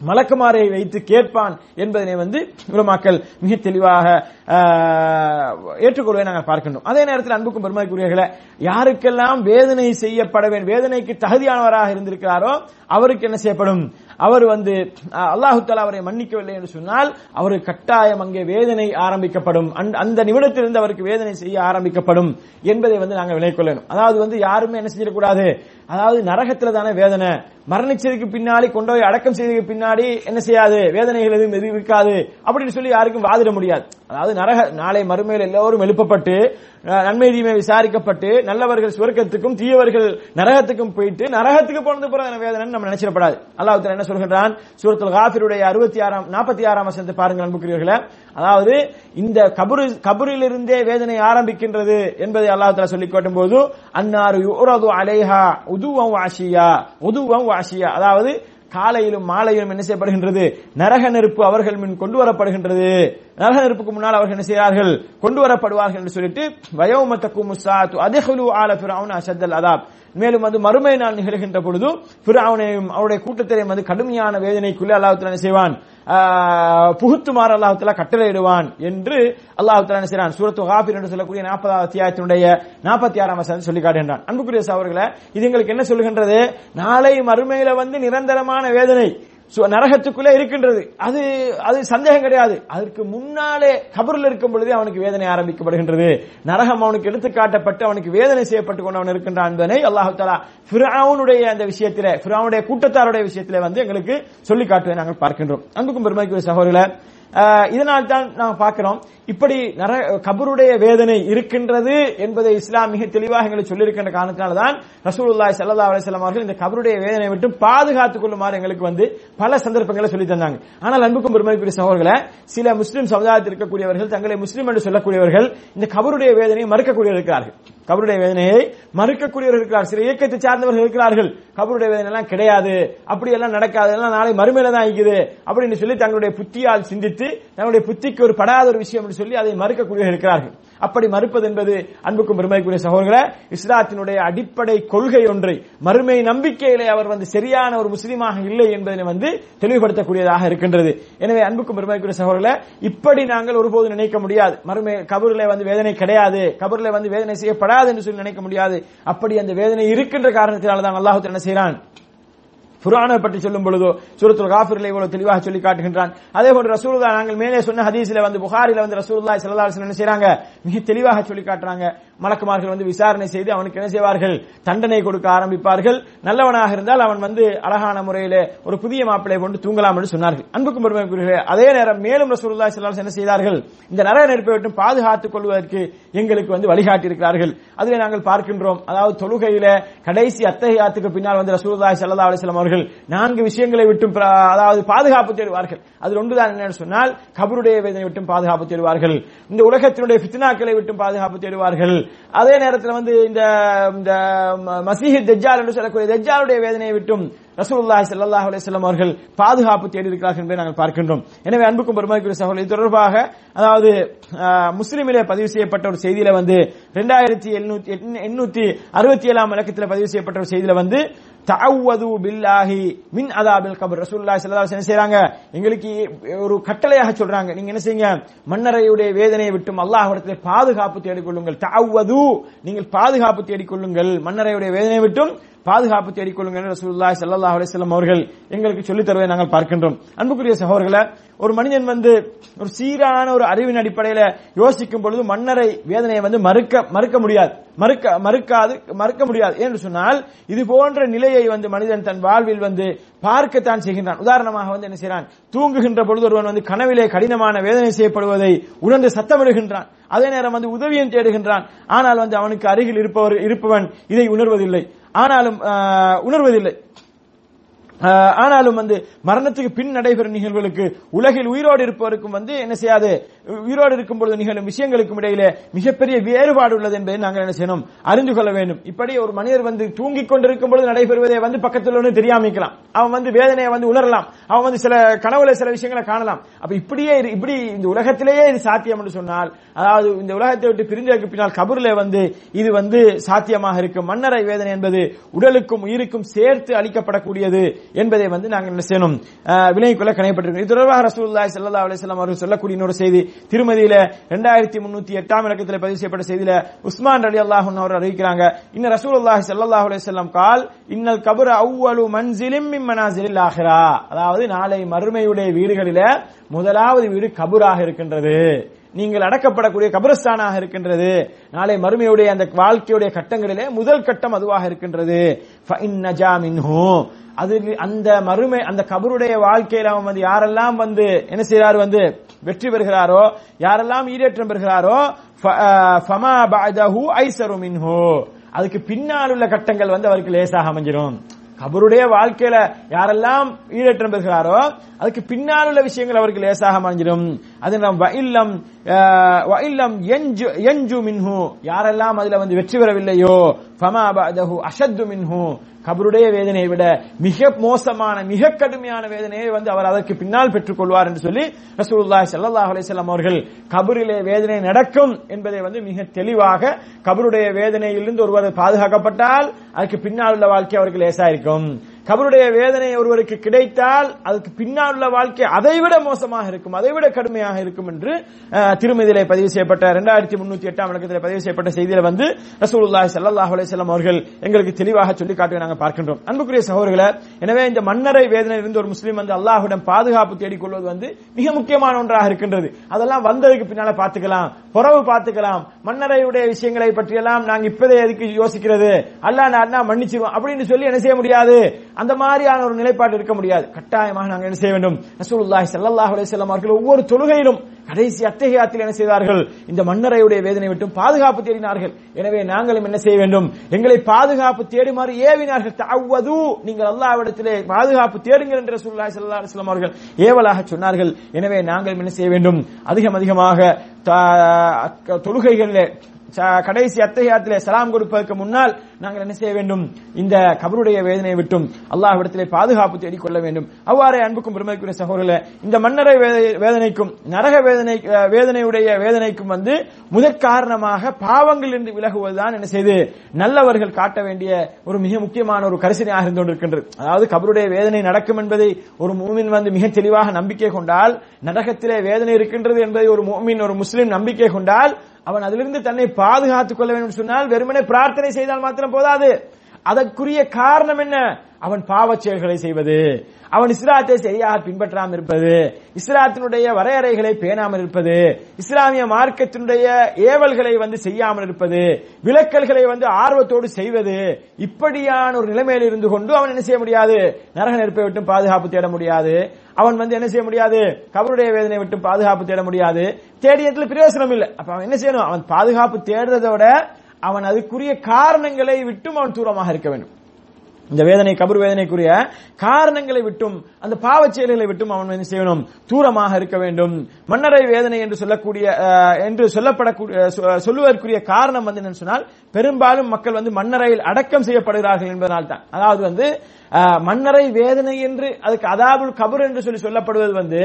மலக்குமாரை வைத்து கேட்பான் என்பதனை வந்து உலமாக்கள் மிக தெளிவாக ஏற்றுக்கொள்வதை நாங்கள் பார்க்கின்றோம். அதே நேரத்தில் அன்புக்கும் பெருமதிக்குரியவர்களே யாருக்கெல்லாம் வேதனை செய்யப்பட வேண்டும் வேதனைக்கு தகுதியானவராக இருந்திருக்கிறாரோ அவருக்கு என்ன செய்யப்படும்? அவர் வந்து அல்லாஹு தாலா அவரை மன்னிக்கவில்லை என்று சொன்னால் அவருக்கு கட்டாயம் அங்கே வேதனை ஆரம்பிக்கப்படும். அந்த- அந்த நிமிடத்திலிருந்து அவருக்கு வேதனை செய்ய ஆரம்பிக்கப்படும் என்பதை வந்து நாங்கள் விலை கொள்ளணும் அதாவது வந்து யாருமே என்ன செய்யக்கூடாது? அதாவது நரகத்தில் தானே வேதனை. மரணிச்சதுக்கு பின்னாடி கொண்டு போய் அடக்கம் செய்ததுக்கு பின்னாடி என்ன செய்யாது? வேதனைகள் எதுவும் எதுவும் இருக்காது. அப்படின்னு சொல்லி யாருக்கும் வாதிட முடியாது. அதாவது நரக நாளை மறுமையில் எல்லோரும் எழுப்பப்பட்டு நன்மை தீமை விசாரிக்கப்பட்டு நல்லவர்கள் சுவர்க்கத்துக்கும் தீயவர்கள் நரகத்துக்கும் போயிட்டு நரகத்துக்கு போனது பிறகு வேதனை நம்ம நினைச்சிடப்படாது. அல்லாஹ் என்ன சொல்கின்றான்? சூரத்துல் காஃபிருடைய அறுபத்தி ஆறாம் நாற்பத்தி ஆறாம் வசனத்தை பாருங்கள் அன்புக்குரியவர்களே. அதாவது இந்த கபரு கபரிலிருந்தே வேதனை ஆரம்பிக்கின்றது என்பதை அல்லாஹ் தஆலா சொல்லி காட்டும் போது அன்னாரு யுரது அலைஹா உதுவம் வாஷியா உதுவம் வாஷியா அதாவது காலையிலும் மாலையிலும் என்ன செய்யப்படுகின்றது? நரக நெருப்பு அவர்கள் மின் கொண்டு வரப்படுகின்றது நரக நெருப்புக்கு முன்னால் அவர்கள் என்ன செய்கிறார்கள் கொண்டு வரப்படுவார்கள் என்று சொல்லிட்டு வயோமத்தக்கு முசாத்து அதிகலு ஆல ஃபிரௌன அசத்தல் அதாப். மேலும் வந்து மறுமை நாள் நிகழ்கின்ற பொழுது ஃபிரௌனையும் அவருடைய கூட்டத்திலையும் வந்து கடுமையான வேதனைக்குள்ளே அல்லாஹ் என்ன செய்வான்? புகுத்துமாறு அல்லாஹ் கட்டளையிடுவான் என்று அல்லாஹ் தஆலா சூரத்து காபிர் என்று சொல்லக்கூடிய 40வது அத்தியாயத்தினுடைய 46ஆம் வசனம் சொல்லி காட்டுகின்றான். அன்புக்குரிய சவர்களை இது எங்களுக்கு என்ன சொல்லுகின்றது? நாளை மறுமையில வந்து நிரந்தரமான வேதனை. நரகத்துக்குள்ளே இருக்கின்றது. அது அது சந்தேகம் கிடையாது. அதற்கு முன்னாலே கபரில் இருக்கும் பொழுதே அவனுக்கு வேதனை ஆரம்பிக்கப்படுகின்றது. நரகம் அவனுக்கு எடுத்து காட்டப்பட்டு அவனுக்கு வேதனை செய்யப்பட்டு கொண்டு அவன் இருக்கின்றான் என்பதனை அல்லாஹு தாலா ஃபிராவுனுடைய அந்த விஷயத்திலே ஃபிராவுடைய கூட்டத்தாருடைய விஷயத்திலே வந்து எங்களுக்கு சொல்லி காட்டுவதை நாங்கள் பார்க்கின்றோம். அன்புக்கும் பெருமைக்குரிய சகோதரர்களே இதனால் தான் நாம் பார்க்கிறோம். இப்படி நர- கபருடைய வேதனை இருக்கின்றது என்பதை இஸ்லாம் மிக தெளிவாக எங்களுக்கு சொல்லியிருக்கின்ற காரணத்தினால்தான் ரசூலுல்லாய் சல்லா அலிஸ்லாம் அவர்கள் இந்த கபருடைய வேதனை விட்டு பாதுகாத்துக் கொள்ளுமாறு எங்களுக்கு வந்து பல சந்தர்ப்பங்களை சொல்லி தந்தாங்க. ஆனால் அன்புக்கும் பெருமதிக்குரிய சகோதரர்களை சில முஸ்லீம் சமுதாயத்தில் இருக்கக்கூடியவர்கள் தங்களை முஸ்லீம் என்று சொல்லக்கூடியவர்கள் இந்த கபருடைய வேதனையை மறுக்கக்கூடியவர்கள் இருக்கிறார்கள். கபருடைய வேதனையை மறுக்கக்கூடியவர்கள் இருக்கிறார்கள் சில இயக்கத்தை சார்ந்தவர்கள் இருக்கிறார்கள். கபருடைய வேதனை எல்லாம் கிடையாது. அப்படி எல்லாம் நடக்காது. எல்லாம் நாளை மறுமையில தான் இருக்குது அப்படின்னு சொல்லி தங்களுடைய புத்தியால் சிந்தித்து தங்களுடைய புத்திக்கு ஒரு படாத ஒரு விஷயம் சொல்லி அதை மறுக்கக்கூடியவர்கள் இருக்கிறார்கள். அப்படி மறுப்பது என்பது அன்புக்கும் பெருமைக்குரிய சகோதரர்களே இஸ்லாத்தினுடைய அடிப்படை கொள்கை ஒன்றை மறுமை நம்பிக்கையிலே அவர் வந்து சரியான ஒரு முஸ்லீமாக இல்லை என்பதை வந்து தெளிவுபடுத்தக்கூடியதாக இருக்கின்றது. எனவே அன்புக்கும் பெருமைக்குரிய சகோதரர்களே இப்படி நாங்கள் ஒருபோது நினைக்க முடியாது. மறுமை கபூரில் வந்து வேதனை கிடையாது. கபூரில் வந்து வேதனை செய்யப்படாது என்று சொல்லி நினைக்க முடியாது. அப்படி அந்த வேதனை இருக்கின்ற காரணத்தினால்தான் தான் என்ன செய்யறான் குரானை பற்றி சொல்லும் பொழுதோ சூரத்துல் காஃபிரில் இவ்வளவு தெளிவாக சொல்லி காட்டுகின்றான். அதே போன்று ரசூலுல்லா நாங்கள் மேலே சொன்ன ஹதீஸ்ல வந்து புகாரில வந்து ரசூலுல்லா ஸல்லல்லாஹு என்ன செய்யறாங்க மிக தெளிவாக சொல்லி காட்டுறாங்க. மலக்குமார்கள் வந்து விசாரணை செய்து அவனுக்கு என்ன செய்வார்கள்? தண்டனை கொடுக்க ஆரம்பிப்பார்கள். நல்லவனாக இருந்தால் அவன் வந்து அழகான முறையில ஒரு புதிய மாப்பிளை கொண்டு தூங்கலாம் என்று சொன்னார்கள். அன்புக்கும் பெருமைக்குரிய அதே நேரம் மேலும் ரசூல்லா செல்லால் என்ன செய்தார்கள்? இந்த நரக நெருப்பை விட்டு பாதுகாத்துக் கொள்வதற்கு எங்களுக்கு வந்து வழிகாட்டி இருக்கிறார்கள் நாங்கள் பார்க்கின்றோம் அதாவது தொழுகையில கடைசி அத்தகையாத்துக்கு பின்னால் வந்து ரசூலுல்லாஹி ஸல்லல்லாஹு அலிஸ்லாம் அவர்கள் நான்கு விஷயங்களை விட்டும் அதாவது பாதுகாப்பு தேடுவார்கள். அது ஒன்றுதான் என்னன்னு சொன்னால் கபருடைய வேதனை விட்டும் பாதுகாப்பு தேடுவார்கள். இந்த உலகத்தினுடைய பித்னாக்களை விட்டும் பாதுகாப்பு தேடுவார்கள். அதே நேரத்தில் வந்து இந்த இந்த மசீஹி தஜ்ஜால் என்று சொல்லக்கூடிய தஜ்ஜாலுடைய வேதனையை விட்டும் ரசூலுல்லாஹி ஸல்லல்லாஹு அலைஹி வஸல்லம் அவர்கள் பாதுகாப்பு தேடி இருக்கிறார்கள் என்பதை நாங்கள் பார்க்கின்றோம். எனவே அன்புக்கும் பெருமைக்குரிய சகோதரர் இது தொடர்பாக அதாவது முஸ்லிமிலே பதிவு செய்யப்பட்ட ஒரு செய்தியில வந்து ரெண்டாயிரத்தி எழுநூத்தி எண்ணூத்தி அறுபத்தி ஏழாம் இலக்கத்தில் பதிவு செய்யப்பட்ட ஒரு செய்தியில வந்து தஅவது பில்லாஹி மின் அதாபில் கபர். ரசூலுல்லாஹி ஸல்லல்லாஹு அலைஹி வஸல்லம் என்ன செய்றாங்க. எங்களுக்கு ஒரு கட்டளையாக சொல்றாங்க. நீங்க என்ன செய்யுங்க? மன்னரையுடைய வேதனையை விட்டும் அல்லாஹ்விடத்தில் பாதுகாப்பு தேடிக்கொள்ளுங்கள். தஅவது நீங்கள் பாதுகாப்பு தேடிக்கொள்ளுங்கள். மன்னரையுடைய வேதனையை விட்டும் பாதுகாப்பு தேடிக்கொள்ளுங்கள் என்று ரசூலுல்லாஹி ஸல்லல்லாஹு அவர்கள் எங்களுக்கு சொல்லித் தருவதை நாங்கள் பார்க்கின்றோம். அன்புக்குரிய சகோதரர்களை ஒரு மனிதன் வந்து ஒரு சீரான ஒரு அறிவின் அடிப்படையில யோசிக்கும் பொழுது மன்னரை வேதனையை வந்து மறுக்க மறுக்க முடியாது. மறுக்க மறுக்காது மறுக்க முடியாது. என்று சொன்னால் இது போன்ற நிலையை வந்து மனிதன் தன் வாழ்வில் வந்து பார்க்கத்தான் செய்கின்றான். உதாரணமாக வந்து என்ன செய்யறான் தூங்குகின்ற பொழுது ஒருவன் வந்து கனவிலே கடினமான வேதனை செய்யப்படுவதை உணர்ந்து சத்தமிடுகின்றான். அதே நேரம் வந்து உதவியும் தேடுகின்றான். ஆனால் வந்து அவனுக்கு அருகில் இருப்பவர் இருப்பவன் இதை உணர்வதில்லை. ஆனாலும் உணர்வதில்லை. ஆனாலும் வந்து மரணத்துக்கு பின் நடைபெறும் நிகழ்வுகளுக்கு உலகில் உயிரோடு இருப்பவருக்கும் வந்து என்ன செய்யாது உயிரோடு இருக்கும் பொழுது நிகழும் விஷயங்களுக்கும் இடையிலே மிகப்பெரிய வேறுபாடு உள்ளது என்பதை நாங்கள் என்ன செய்யணும் அறிந்து கொள்ள வேண்டும். இப்படி ஒரு மனிதர் வந்து தூங்கிக் கொண்டிருக்கும் பொழுது நடைபெறுவதை வந்து பக்கத்தில் ஒன்று தெரியாமிக்கலாம். அவன் வந்து வேதனையை வந்து உணரலாம். அவன் வந்து சில கனவுல சில விஷயங்களை காணலாம். அப்ப இப்படியே இரு- இப்படி இந்த உலகத்திலேயே இது சாத்தியம் என்று சொன்னால் அதாவது இந்த உலகத்தை விட்டு பிரிந்ததற்கு பின்னால் கபூர்ல வந்து இது வந்து சாத்தியமாக இருக்கும். மன்னரை வேதனை என்பது உடலுக்கும் உயிருக்கும் சேர்த்து அளிக்கப்படக்கூடியது. என்பதை வந்து நாங்கள் என்ன செய்யணும் அஹ், விலகிக் கொள்ள கணையப்பட்டிருக்கிறோம் இது தொடர்பாக ரசூலுல்லாஹி சல்லா அலிஸ்லாம் அவர்கள் சொல்லக்கூடிய இன்னொரு செய்தி. திருமதியில ரெண்டாயிரத்தி முன்னூத்தி எட்டாம் இலக்கத்தில் பதிவு செய்யப்பட்ட செய்தியில உஸ்மான் ரலி அல்லாஹன் அவர் அறிவிக்கிறாங்க இன்னும் ரசூலுல்லாஹி ஸல்லல்லாஹு அலிஸ்லாம் கால் இன்னல் கபுர அவ்வளவு மஞ்சிலிம்மிம்மனாசரிலாகரா மனாசிலில் அதாவது நாளை மறுமையுடைய வீடுகளில முதலாவது வீடு கபூராக இருக்கின்றது. நீங்கள் அடக்கப்படக்கூடிய கபரஸ்தானாக இருக்கின்றது. நாளை மறுமையுடைய அந்த வாழ்க்கையுடைய கட்டங்களிலே முதல் கட்டம் அதுவாக இருக்கின்றது. அது அந்த மறுமை அந்த கபருடைய வாழ்க்கையில அவன் வந்து யாரெல்லாம் வந்து என்ன செய்யறாரு வந்து? வெற்றி பெறுகிறாரோ யாரெல்லாம் ஈரேற்றம் பெறுகிறாரோ ஃபமா பாதஹு ஐசரு மின்ஹு. அதுக்கு பின்னால் உள்ள கட்டங்கள் வந்து அவருக்கு லேசாக அமைஞ்சிடும் கபருடைய வாழ்க்கையில யாரெல்லாம் ஈரேற்றம் பெறுகிறாரோ அதுக்கு பின்னால் உள்ள விஷயங்கள் அவருக்கு லேசாக அமைஞ்சிடும் அது நம் வஇல்லம் அஹ், வஇல்லம் எஞ்சு எஞ்சு மின்ஹு. யாரெல்லாம் அதுல வந்து வெற்றி பெறவில்லையோ ஃபமா பஅதஹு அஷத்து மின்ஹு. கபருடைய வேதனையை விட மிக மோசமான மிக கடுமையான வேதனையை வந்து அவர் அதற்கு பின்னால் பெற்றுக் கொள்வார் என்று சொல்லி ரசூலுல்லாஹி ஸல்லல்லாஹு அலைஹி வஸல்லம் அவர்கள் கபரிலே வேதனை நடக்கும் என்பதை வந்து மிக தெளிவாக கபருடைய வேதனையிலிருந்து ஒருவர் பாதுகாக்கப்பட்டால் அதுக்கு பின்னால் உள்ள வாழ்க்கை அவருக்கு லேசா இருக்கும் கபருடைய வேதனை ஒருவருக்கு கிடைத்தால் அதுக்கு பின்னால் உள்ள வாழ்க்கை அதைவிட மோசமாக இருக்கும் அதைவிட கடுமையாக இருக்கும் என்று திருமதியிலே பதிவு செய்யப்பட்ட இரண்டாயிரத்தி முன்னூத்தி எட்டாம் இலக்கத்தில் பதிவு செய்யப்பட்ட செய்தியில வந்து ரசூலுல்லாஹி சல்லாஹ் அலிசல்லாம் அவர்கள் எங்களுக்கு தெளிவாக சொல்லி காட்டுவதை நாங்கள் பார்க்கின்றோம். அன்புக்குரிய சகோதரர்களை எனவே இந்த மன்னரை வேதனையில் இருந்து ஒரு முஸ்லீம் வந்து அல்லாஹுடன் பாதுகாப்பு தேடிக்கொள்வது வந்து மிக முக்கியமான ஒன்றாக இருக்கின்றது. அதெல்லாம் வந்ததுக்கு பின்னால பார்த்துக்கலாம் புறவு பார்த்துக்கலாம் மன்னரையுடைய விஷயங்களை பற்றியெல்லாம் நாங்கள் இப்பதே எதுக்கு யோசிக்கிறது? அல்லாஹ் நான் மன்னிச்சிருவோம் அப்படின்னு சொல்லி என்ன செய்ய முடியாது? அந்த மாதிரியான ஒரு நிலைப்பாடு இருக்க முடியாது. கட்டாயமாக நாங்கள் என்ன செய்ய வேண்டும்? ரசூலுல்லாஹி ஸல்லல்லாஹு அலைஹி வஸல்லம் அவர்கள் ஒவ்வொரு தொழுகையிலும் கடைசி அத்தகையாத்தில் என்ன செய்தார்கள்? இந்த மன்னரையுடைய வேதனை விட்டும் பாதுகாப்பு தேடினார்கள். எனவே நாங்களும் என்ன செய்ய வேண்டும்? எங்களை பாதுகாப்பு தேடுமாறு ஏவினார்கள். தாவது நீங்கள் அல்லாவிடத்திலே பாதுகாப்பு தேடுங்கள் என்று ரசூலுல்லாஹி ஸல்லல்லாஹு அலைஹி வஸல்லம் அவர்கள் ஏவலாக சொன்னார்கள். எனவே நாங்களும் என்ன செய்ய வேண்டும்? அதிகம் அதிகமாக த- தொழுகைகளிலே கடைசி அத்தகையாத்திலே சலாம் கொடுப்பதற்கு முன்னால் நாங்கள் என்ன செய்ய வேண்டும்? இந்த கபருடைய வேதனையை விட்டும் அல்லாஹ்விடத்திலே பாதுகாப்பு தேடிக்கொள்ள வேண்டும். அவ்வாறே அன்புக்கும் பெருமைக்குரிய சகோதரர்களே இந்த மன்னரை வேதனைக்கும் நரக வேதனை வேதனையுடைய வேதனைக்கும் வந்து முதற் காரணமாக பாவங்கள் என்று விலகுவதுதான் என்ன செய்து நல்லவர்கள் காட்ட வேண்டிய ஒரு மிக முக்கியமான ஒரு கரிசனையாக இருந்து கொண்டிருக்கின்றது. அதாவது கபருடைய வேதனை நடக்கும் என்பதை ஒரு மூமின் வந்து மிக தெளிவாக நம்பிக்கை கொண்டால் நரகத்திலே வேதனை இருக்கின்றது என்பதை ஒரு மூமின் ஒரு முஸ்லீம் நம்பிக்கை கொண்டால் அவன் அதிலிருந்து தன்னை பாதுகாத்துக் கொள்ள வேண்டும் சொன்னால் வெறுமனே பிரார்த்தனை செய்தால் மாத்திரம் போதாது. அதற்குரிய காரணம் என்ன? அவன் பாவ செயல்களை செய்வது. அவன் இஸ்லாத்தை சரியாக பின்பற்றாமல் இருப்பது. இஸ்லாத்தினுடைய வரையறைகளை பேணாமல் இருப்பது. இஸ்லாமிய மார்க்கத்தினுடைய ஏவல்களை வந்து செய்யாமல் இருப்பது. விலக்கல்களை வந்து ஆர்வத்தோடு செய்வது. இப்படியான ஒரு நிலைமையில் இருந்து கொண்டு அவன் என்ன செய்ய முடியாது? நரக நெருப்பை விட்டு பாதுகாப்பு தேட முடியாது. அவன் வந்து என்ன செய்ய முடியாது? கபருடைய வேதனை விட்டு பாதுகாப்பு தேட முடியாது. தேடியத்தில் பிரயோசனம் இல்லை. அப்ப அவன் என்ன செய்யணும்? அவன் பாதுகாப்பு தேடுறதோட அவன் அதுக்குரிய காரணங்களை விட்டும் அவன் தூரமாக இருக்க வேண்டும். இந்த வேதனை கபர் வேதனைக்குரிய காரணங்களை விட்டும் அந்த பாவ செயல்களை விட்டும் அவன் என்ன செய்யணும்? தூரமாக இருக்க வேண்டும். மன்னரை வேதனை என்று சொல்லக்கூடிய அஹ், என்று சொல்லப்படக்கூடிய சொல்லுவதற்குரிய காரணம் வந்து என்னன்னு சொன்னால் பெரும்பாலும் மக்கள் வந்து மன்னரையில் அடக்கம் செய்யப்படுகிறார்கள் என்பதனால் தான். அதாவது வந்து மன்னரை வேதனை என்று அதுக்கு அதாவது கபர் என்று சொல்லி சொல்லப்படுவது வந்து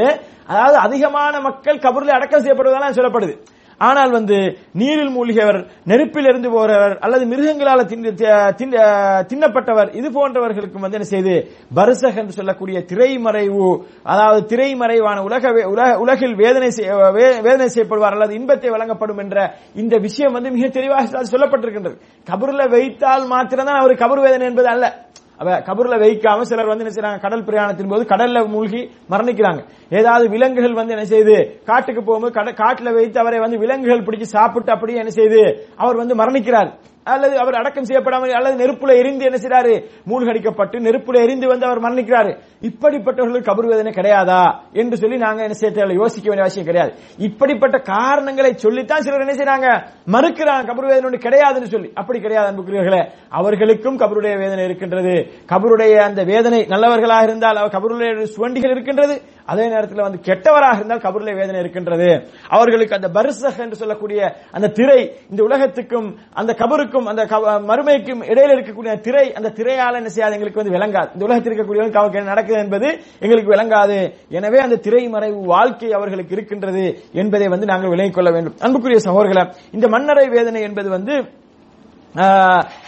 அதாவது அதிகமான மக்கள் கபரில் அடக்கம் செய்யப்படுவதால் சொல்லப்படுது. ஆனால் வந்து நீரில் மூழ்கியவர் நெருப்பில் இருந்து போகிறவர் அல்லது மிருகங்களால் தி- தின்னப்பட்டவர் இது போன்றவர்களுக்கு வந்து என்ன செய்து? பரிசக் என்று சொல்லக்கூடிய திரைமறைவு அதாவது திரைமறைவான உலக வே- உலக- உலகில் வேதனை செய்ய- வேதனை செய்யப்படுவார் அல்லது இன்பத்தை வழங்கப்படும் என்ற இந்த விஷயம் வந்து மிக தெளிவாக சொல்லப்பட்டிருக்கின்றது. கபரில் வைத்தால் மாத்திரம்தான் அவர் கபர் வேதனை என்பது அல்ல. அவ கபூர்ல வைக்காம சிலர் வந்து என்ன செய்றாங்க? கடல் பிரயாணத்தின் போது கடல்ல மூழ்கி மரணிக்கிறாங்க. ஏதாவது விலங்குகள் வந்து என்ன செய்யுது காட்டுக்கு போகும்போது கட- காட்டுல வைத்து அவரை வந்து விலங்குகள் பிடிச்சு சாப்பிட்டு அப்படியே என்ன செய்யுது அவர் வந்து மரணிக்கிறார். அல்லது அவர் அடக்கம் செய்யப்படாமல் அல்லது நெருப்புல எரிந்து என்ன செய்யறாரு மூழ்கடிக்கப்பட்டு நெருப்புல எரிந்து வந்து அவர் மரணிக்கிறாரு. இப்படிப்பட்டவர்களுக்கு கபர் வேதனை கிடையாதா? என்று சொல்லி நாங்க என்ன செய்ய யோசிக்க வேண்டிய அவசியம் கிடையாது. இப்படிப்பட்ட காரணங்களை சொல்லித்தான் சிலர் என்ன செய்யறாங்க மறுக்கிறாங்க. கபர் வேதனை ஒன்று கிடையாதுன்னு சொல்லி. அப்படி கிடையாது அன்புக்குரியவர்களே அவர்களுக்கும் கபருடைய வேதனை இருக்கின்றது. கபருடைய அந்த வேதனை நல்லவர்களாக இருந்தால் அவர் கபருடைய சுவண்டிகள் இருக்கின்றது. அதே நேரத்தில் வந்து கெட்டவராக இருந்தால் கபரில் வேதனை இருக்கின்றது. அவர்களுக்கு அந்த பரிசக என்று சொல்லக்கூடிய அந்த திரை இந்த உலகத்துக்கும் அந்த கபருக்கும் அந்த மறுமைக்கும் இடையில இருக்கக்கூடிய திரை அந்த திரையால் என்ன செய்யாது? எங்களுக்கு வந்து விளங்காது. இந்த உலகத்தில் இருக்கக்கூடிய அவருக்கு என்ன நடக்குது என்பது எங்களுக்கு விளங்காது. எனவே அந்த திரை மறைவு வாழ்க்கை அவர்களுக்கு இருக்கின்றது என்பதை வந்து நாங்கள் விளங்கிக் கொள்ள வேண்டும். அன்புக்குரிய சகோதரர்களே இந்த மன்னரை வேதனை என்பது வந்து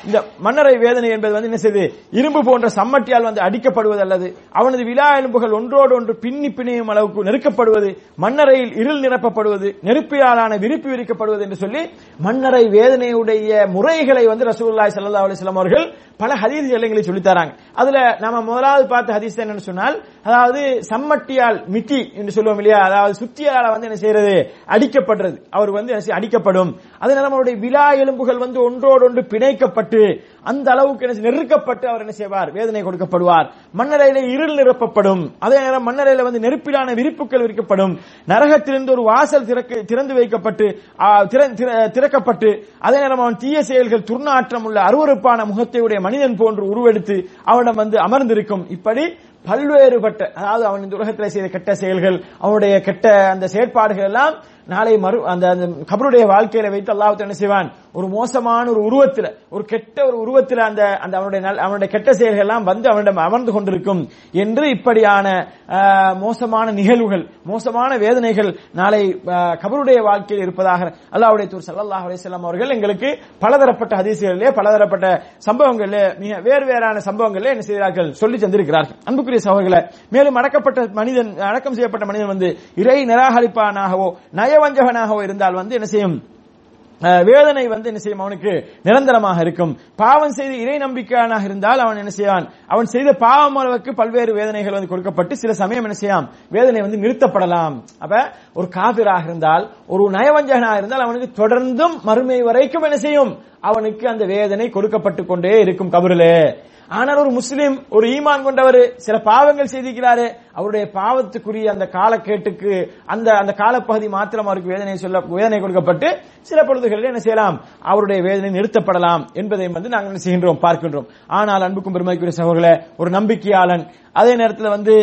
இந்த மன்னரை வேதனை என்பது வந்து என்ன செய்து? இரும்பு போன்ற சம்மட்டியால் வந்து அடிக்கப்படுவது அல்லது அவனது விழா எலும்புகள் ஒன்றோடு ஒன்று பின்னி பிணையும் அளவுக்கு நெருக்கப்படுவது மன்னரையில் இருள் நிரப்பப்படுவது நெருப்பியாலான விருப்பி விரிக்கப்படுவது என்று சொல்லி மன்னரை வேதனையுடைய முறைகளை வந்து ரசூல்லாய் சல்லா அலிஸ்லாம் அவர்கள் பல ஹதீஸ் எல்லைகளை சொல்லித் தராங்க. அதுல நாம முதலாவது பார்த்த ஹதீஸ் என்னன்னு சொன்னால் அதாவது சம்மட்டியால் மிட்டி என்று சொல்லுவோம் இல்லையா? அதாவது சுத்தியால வந்து என்ன செய்யறது? அடிக்கப்படுறது. அவர் வந்து அடிக்கப்படும். அதனால நேரம் அவருடைய விழா எலும்புகள் வந்து ஒன்றோடு ஒன்று பிணைக்கப்பட்டு அந்த அளவுக்கு நெருக்கப்பட்டு அவர் என்ன செய்வார்? வேதனை கொடுக்கப்படுவார். மண்ணறையில இருள் நிரப்பப்படும். அதே நேரம் மண்ணறையில வந்து நெருப்பிலான விரிப்புகள் விரிக்கப்படும். நரகத்திலிருந்து ஒரு வாசல் திறக்க திறந்து வைக்கப்பட்டு திறக்கப்பட்டு அதே நேரம் அவன் தீய செயல்கள் துர்நாற்றம் உள்ள அருவருப்பான முகத்தையுடைய மனிதன் போன்று உருவெடுத்து அவனிடம் வந்து அமர்ந்திருக்கும். இப்படி பல்வேறுபட்ட அதாவது அவன் இந்த உலகத்தில் செய்த கெட்ட செயல்கள் அவனுடைய கெட்ட அந்த செயற்பாடுகள் எல்லாம் நாளை மறு அந்த அந்த கபருடைய வாழ்க்கையில வைத்து அல்லாஹ் என்ன செய்வான்? ஒரு மோசமான ஒரு உருவத்தில் ஒரு கெட்ட ஒரு உருவத்தில் அந்த அந்த அவனுடைய நல்- அவனுடைய கெட்ட செயல்கள் எல்லாம் வந்து அவனிடம் அமர்ந்து கொண்டிருக்கும் என்று இப்படியான மோசமான நிகழ்வுகள் மோசமான வேதனைகள் நாளை கபருடைய வாழ்க்கையில் இருப்பதாக அல்லாஹுடைய தூர் சல்லாஹ் அலைஹி அவர்கள் எங்களுக்கு பலதரப்பட்ட ஹதீசுகளிலே பலதரப்பட்ட சம்பவங்களிலே மிக வேறு வேறான சம்பவங்களிலே என்ன செய்கிறார்கள்? சொல்லி தந்திருக்கிறார்கள். அன்புக்குரிய அன்புக்குரிய சகோதரர்களை மேலும் அடக்கப்பட்ட மனிதன் அடக்கம் செய்யப்பட்ட மனிதன் வந்து இறை நிராகரிப்பானாகவோ நயவஞ்சகனாகவோ இருந்தால் வந்து என்ன செய்யும்? வேதனை வந்து என்ன செய்யும்? அவனுக்கு நிரந்தரமாக இருக்கும். பாவம் செய்து இறை நம்பிக்கையானாக இருந்தால் அவன் என்ன செய்வான்? அவன் செய்த பாவம் அளவுக்கு பல்வேறு வேதனைகள் வந்து கொடுக்கப்பட்டு சில சமயம் என்ன செய்யாம் வேதனை வந்து நிறுத்தப்படலாம். அப்ப ஒரு காபிராக இருந்தால் ஒரு நயவஞ்சகனாக இருந்தால் அவனுக்கு தொடர்ந்தும் மறுமை வரைக்கும் என்ன செய்யும்? அவனுக்கு அந்த வேதனை கொடுக்கப்பட்டு கொண்டே இருக்கும் கபருலே. ஆனால் ஒரு முஸ்லிம் ஒரு ஈமான் கொண்டவர் சில பாவங்கள் செய்திருக்கிறாரு. அவருடைய பாவத்துக்குரிய அந்த காலக்கேட்டுக்கு அந்த அந்த காலப்பகுதி மாத்திரம் அவருக்கு வேதனை சொல்ல வேதனை கொடுக்கப்பட்டு சில பொழுதுகளில் என்ன செய்யலாம்? அவருடைய வேதனை நிறுத்தப்படலாம் என்பதை வந்து நாங்கள் என்ன செய்கின்றோம் பார்க்கின்றோம். ஆனால் அன்புக்கும் பெருமைக்குரிய சகோதரர்களே ஒரு நம்பிக்கையாளன் அதே நேரத்தில் வந்து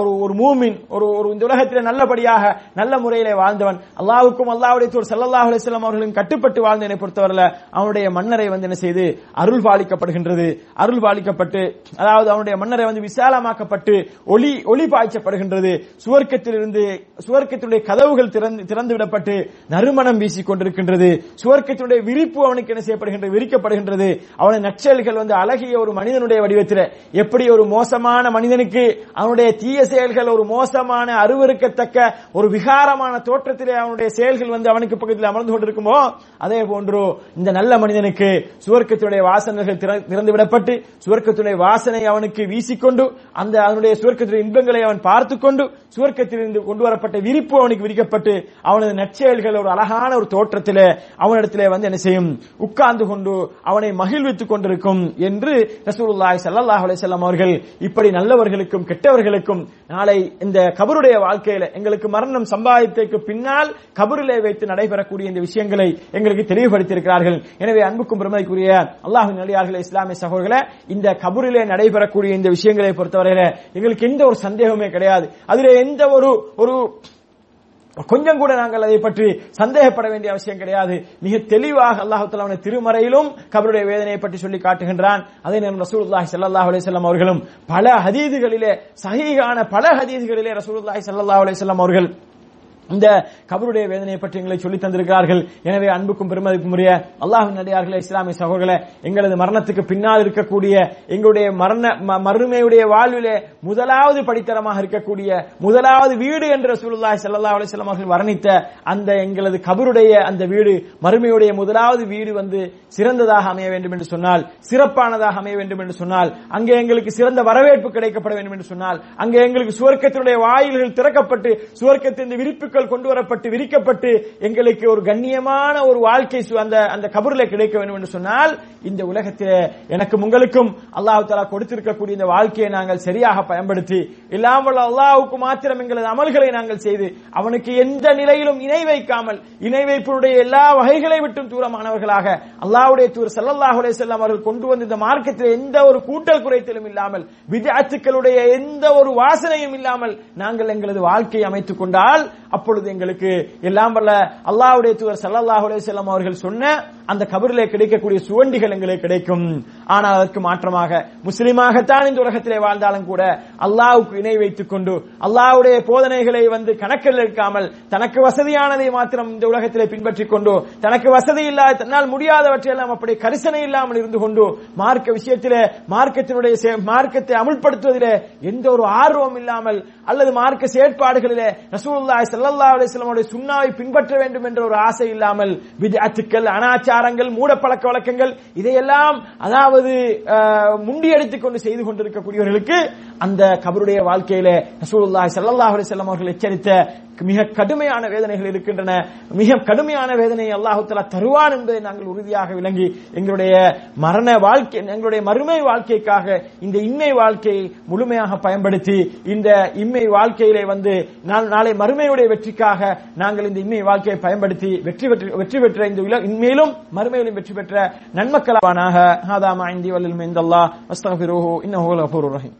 ஒரு ஒரு மூமின் ஒரு ஒரு இந்த உலகத்தில் நல்லபடியாக நல்ல முறையிலே வாழ்ந்தவன் அல்லாவுக்கும் அல்லாவுடைய தூர் சல்லாஹ் அலிஸ்லாம் அவர்களின் கட்டுப்பட்டு வாழ்ந்தனை பொறுத்தவரையில் அவனுடைய மன்னரை வந்து என்ன செய்து அருள் பாலிக்கப்படுகின்றது அருள் பாலிக்கப்பட்டு அதாவது அவனுடைய மன்னரை வந்து விசாலமாக்கப்பட்டு ஒளி ஒளி பாய்ச்சப்படுகின்றது. சுவர்க்கத்திலிருந்து சுவர்க்கத்தினுடைய கதவுகள் திறந்து திறந்து விடப்பட்டு நறுமணம் வீசிக் கொண்டிருக்கின்றது. சுவர்க்கத்தினுடைய விரிப்பு அவனுக்கு என்ன செய்யப்படுகின்றது? விரிக்கப்படுகின்றது. அவனை நற்செயல்கள் வந்து அழகிய ஒரு மனிதனுடைய வடிவத்தில். எப்படி ஒரு மோசமான மனிதனுக்கு அவனுடைய தீய செயல்கள் ஒரு மோசமான அருவருக்கத்தக்க ஒரு விகாரமான தோற்றத்திலே அவனுடைய செயல்கள் வந்து அவனுக்கு பக்கத்தில் அமர்ந்து கொண்டிருக்குமோ அதே போன்று இந்த நல்ல மனிதனுக்கு சுவர்க்கத்தினுடைய வாசனைகள் திற- திறந்து விடப்பட்டு சுவர்க்கத்தினுடைய வாசனை அவனுக்கு வீசிக்கொண்டு அந்த அவனுடைய சுவர்க்கத்தினுடைய இன்பங்களை அவன் பார்த்து கொண்டு சுவர்க்கத்திலிருந்து கொண்டு வரப்பட்ட விரிப்பு அவனுக்கு விரிக்கப்பட்டு அவனது நற்செயல்கள் ஒரு அழகான ஒரு தோற்றத்திலே அவனிடத்திலே வந்து என்ன செய்யும்? உட்கார்ந்து கொண்டு அவனை மகிழ்வித்துக் கொண்டிருக்கும் என்று ரசூலுல்லாய் சல்லாஹ் அலிசல்லாம் அவர்கள் இப்படி நல்லவர்களுக்கும் கெட்டவர்களுக்கும் நாளை இந்த கபருடைய வாழ்க்கையில எங்களுக்கு மரணம் சம்பாதித்ததுக்கு பின்னால் கபரிலே வைத்து நடைபெறக்கூடிய இந்த விஷயங்களை எங்களுக்கு தெளிவுபடுத்தியிருக்கிறார்கள். எனவே அன்புக்கும் பெருமைக்குரிய அல்லாஹின் நடிகார்களே இஸ்லாமிய சகோதரர்களே இந்த கபரிலே நடைபெறக்கூடிய இந்த விஷயங்களை பொறுத்தவரையில எங்களுக்கு எந்த ஒரு சந்தேகமே கிடையாது. அதுல எந்த ஒரு ஒரு கொஞ்சம் கூட நாங்கள் அதை பற்றி சந்தேகப்பட வேண்டிய அவசியம் கிடையாது. மிக தெளிவாக அல்லாஹு அவனை திருமறையிலும் கபருடைய வேதனையை பற்றி சொல்லி காட்டுகின்றான். அதே நேரம் ரசூலுல்லாஹி சல்லாஹ் அலிசல்லாம் அவர்களும் பல ஹதீதுகளிலே சகிகான பல ஹதீதுகளிலே ரசூலுல்லாஹி சல்லாஹ் அலிசல்லாம் அவர்கள் இந்த கபருடைய வேதனையை பற்றி எங்களை சொல்லி தந்திருக்கிறார்கள். எனவே அன்புக்கும் பெருமதிக்கும் உரிய அல்லாஹின் நடிகார்களே இஸ்லாமிய சகோதரர்களே எங்களது மரணத்துக்கு பின்னால் இருக்கக்கூடிய எங்களுடைய மரண ம- மறுமையுடைய வாழ்விலே முதலாவது படித்தரமாக இருக்கக்கூடிய முதலாவது வீடு என்று ரசூலுல்லாஹி ஸல்லல்லாஹு அலைஹி வஸல்லம் அவர்கள் வர்ணித்த அந்த எங்களது கபருடைய அந்த வீடு மறுமையுடைய முதலாவது வீடு வந்து சிறந்ததாக அமைய வேண்டும் என்று சொன்னால் சிறப்பானதாக அமைய வேண்டும் என்று சொன்னால் அங்கே எங்களுக்கு சிறந்த வரவேற்பு கிடைக்கப்பட வேண்டும் என்று சொன்னால் அங்கே எங்களுக்கு சுவர்க்கத்தினுடைய வாயில்கள் திறக்கப்பட்டு சுவர்க்கத்தின் விரிப்புகள் கொண்டு வரப்பட்டு விரிக்கப்பட்டு எங்களுக்கு ஒரு கண்ணியமான ஒரு வாழ்க்கை அந்த அந்த கபூர்ல கிடைக்க வேண்டும் என்று சொன்னால் இந்த உலகத்தில் எனக்கும் உங்களுக்கும் அல்லாஹு தாலா கொடுத்திருக்கக்கூடிய இந்த வாழ்க்கையை நாங்கள் சரியாக பயன்படுத்தி இல்லாமல் அல்லாஹுக்கு மாத்திரம் எங்களது அமல்களை நாங்கள் செய்து அவனுக்கு எந்த நிலையிலும் இணை வைக்காமல் இணை வைப்பினுடைய எல்லா வகைகளை விட்டும் தூரமானவர்களாக அல்லாஹ்வுடைய தூர் ஸல்லல்லாஹு செல்லம் அவர்கள் கொண்டு வந்த இந்த மார்க்கத்தில் எந்த ஒரு கூட்டல் குறைத்தலும் இல்லாமல் விதாத்துக்களுடைய எந்த ஒரு வாசனையும் இல்லாமல் நாங்கள் எங்களது வாழ்க்கையை அமைத்துக் கொண்டால் அப்பொழுது எங்களுக்கு எல்லாம் வல்ல அல்லாஹ்வுடைய தூதர் சல்லாஹ் அலைஹி அவர்கள் சொன்ன அந்த கபரிலே கிடைக்கக்கூடிய சுவண்டிகள் எங்களுக்கு கிடைக்கும். ஆனால் அதற்கு மாற்றமாக முஸ்லிமாகத்தான் இந்த உலகத்திலே வாழ்ந்தாலும் கூட அல்லாவுக்கு இணை வைத்துக் கொண்டு அல்லாவுடைய போதனைகளை வந்து கணக்கில் எடுக்காமல் தனக்கு வசதியானதை மாத்திரம் இந்த உலகத்திலே பின்பற்றிக் கொண்டு தனக்கு வசதி இல்லாத தன்னால் முடியாதவற்றை எல்லாம் அப்படி கரிசனை இல்லாமல் இருந்து கொண்டு மார்க்க விஷயத்திலே மார்க்கத்தினுடைய மார்க்கத்தை அமுல்படுத்துவதிலே எந்த ஒரு ஆர்வம் இல்லாமல் அல்லது மார்க்க செயற்பாடுகளிலே ரசூல்லாய் செல்ல சல்லல்லா அலிஸ்லமுடைய சுண்ணாவை பின்பற்ற வேண்டும் என்ற ஒரு ஆசை இல்லாமல் விஜாத்துக்கள் அனாச்சாரங்கள் மூடப்பழக்க வழக்கங்கள் இதையெல்லாம் அதாவது முண்டியடித்துக் கொண்டு செய்து கொண்டிருக்கக்கூடியவர்களுக்கு அந்த கபருடைய வாழ்க்கையில ரசூலுல்லாஹி ஸல்லல்லாஹு அலைஹி வஸல்லம் அவர்கள் எச்சரித்த மிக கடுமையான வேதனைகள் இருக்கின்றன. மிக கடுமையான வேதனையை அல்லாஹு தலா தருவான் என்பதை நாங்கள் உறுதியாக விளங்கி எங்களுடைய மரண வாழ்க்கை எங்களுடைய மறுமை வாழ்க்கைக்காக இந்த இன்மை வாழ்க்கையை முழுமையாக பயன்படுத்தி இந்த இம்மை வாழ்க்கையிலே வந்து நாளை மறுமையுடைய வெற்றிக்காக நாங்கள் இந்த இன்மை வாழ்க்கையை பயன்படுத்தி வெற்றி பெற்று வெற்றி பெற்ற இந்த உலக இன்மேலும் மறுமையிலும் வெற்றி பெற்ற நன்மக்களாவானாக. ஹாதாமா இந்தி வல்லில் மெய்ந்தல்லா அஸ்தக்ஃபிருஹு இன்னும் ரஹீம்.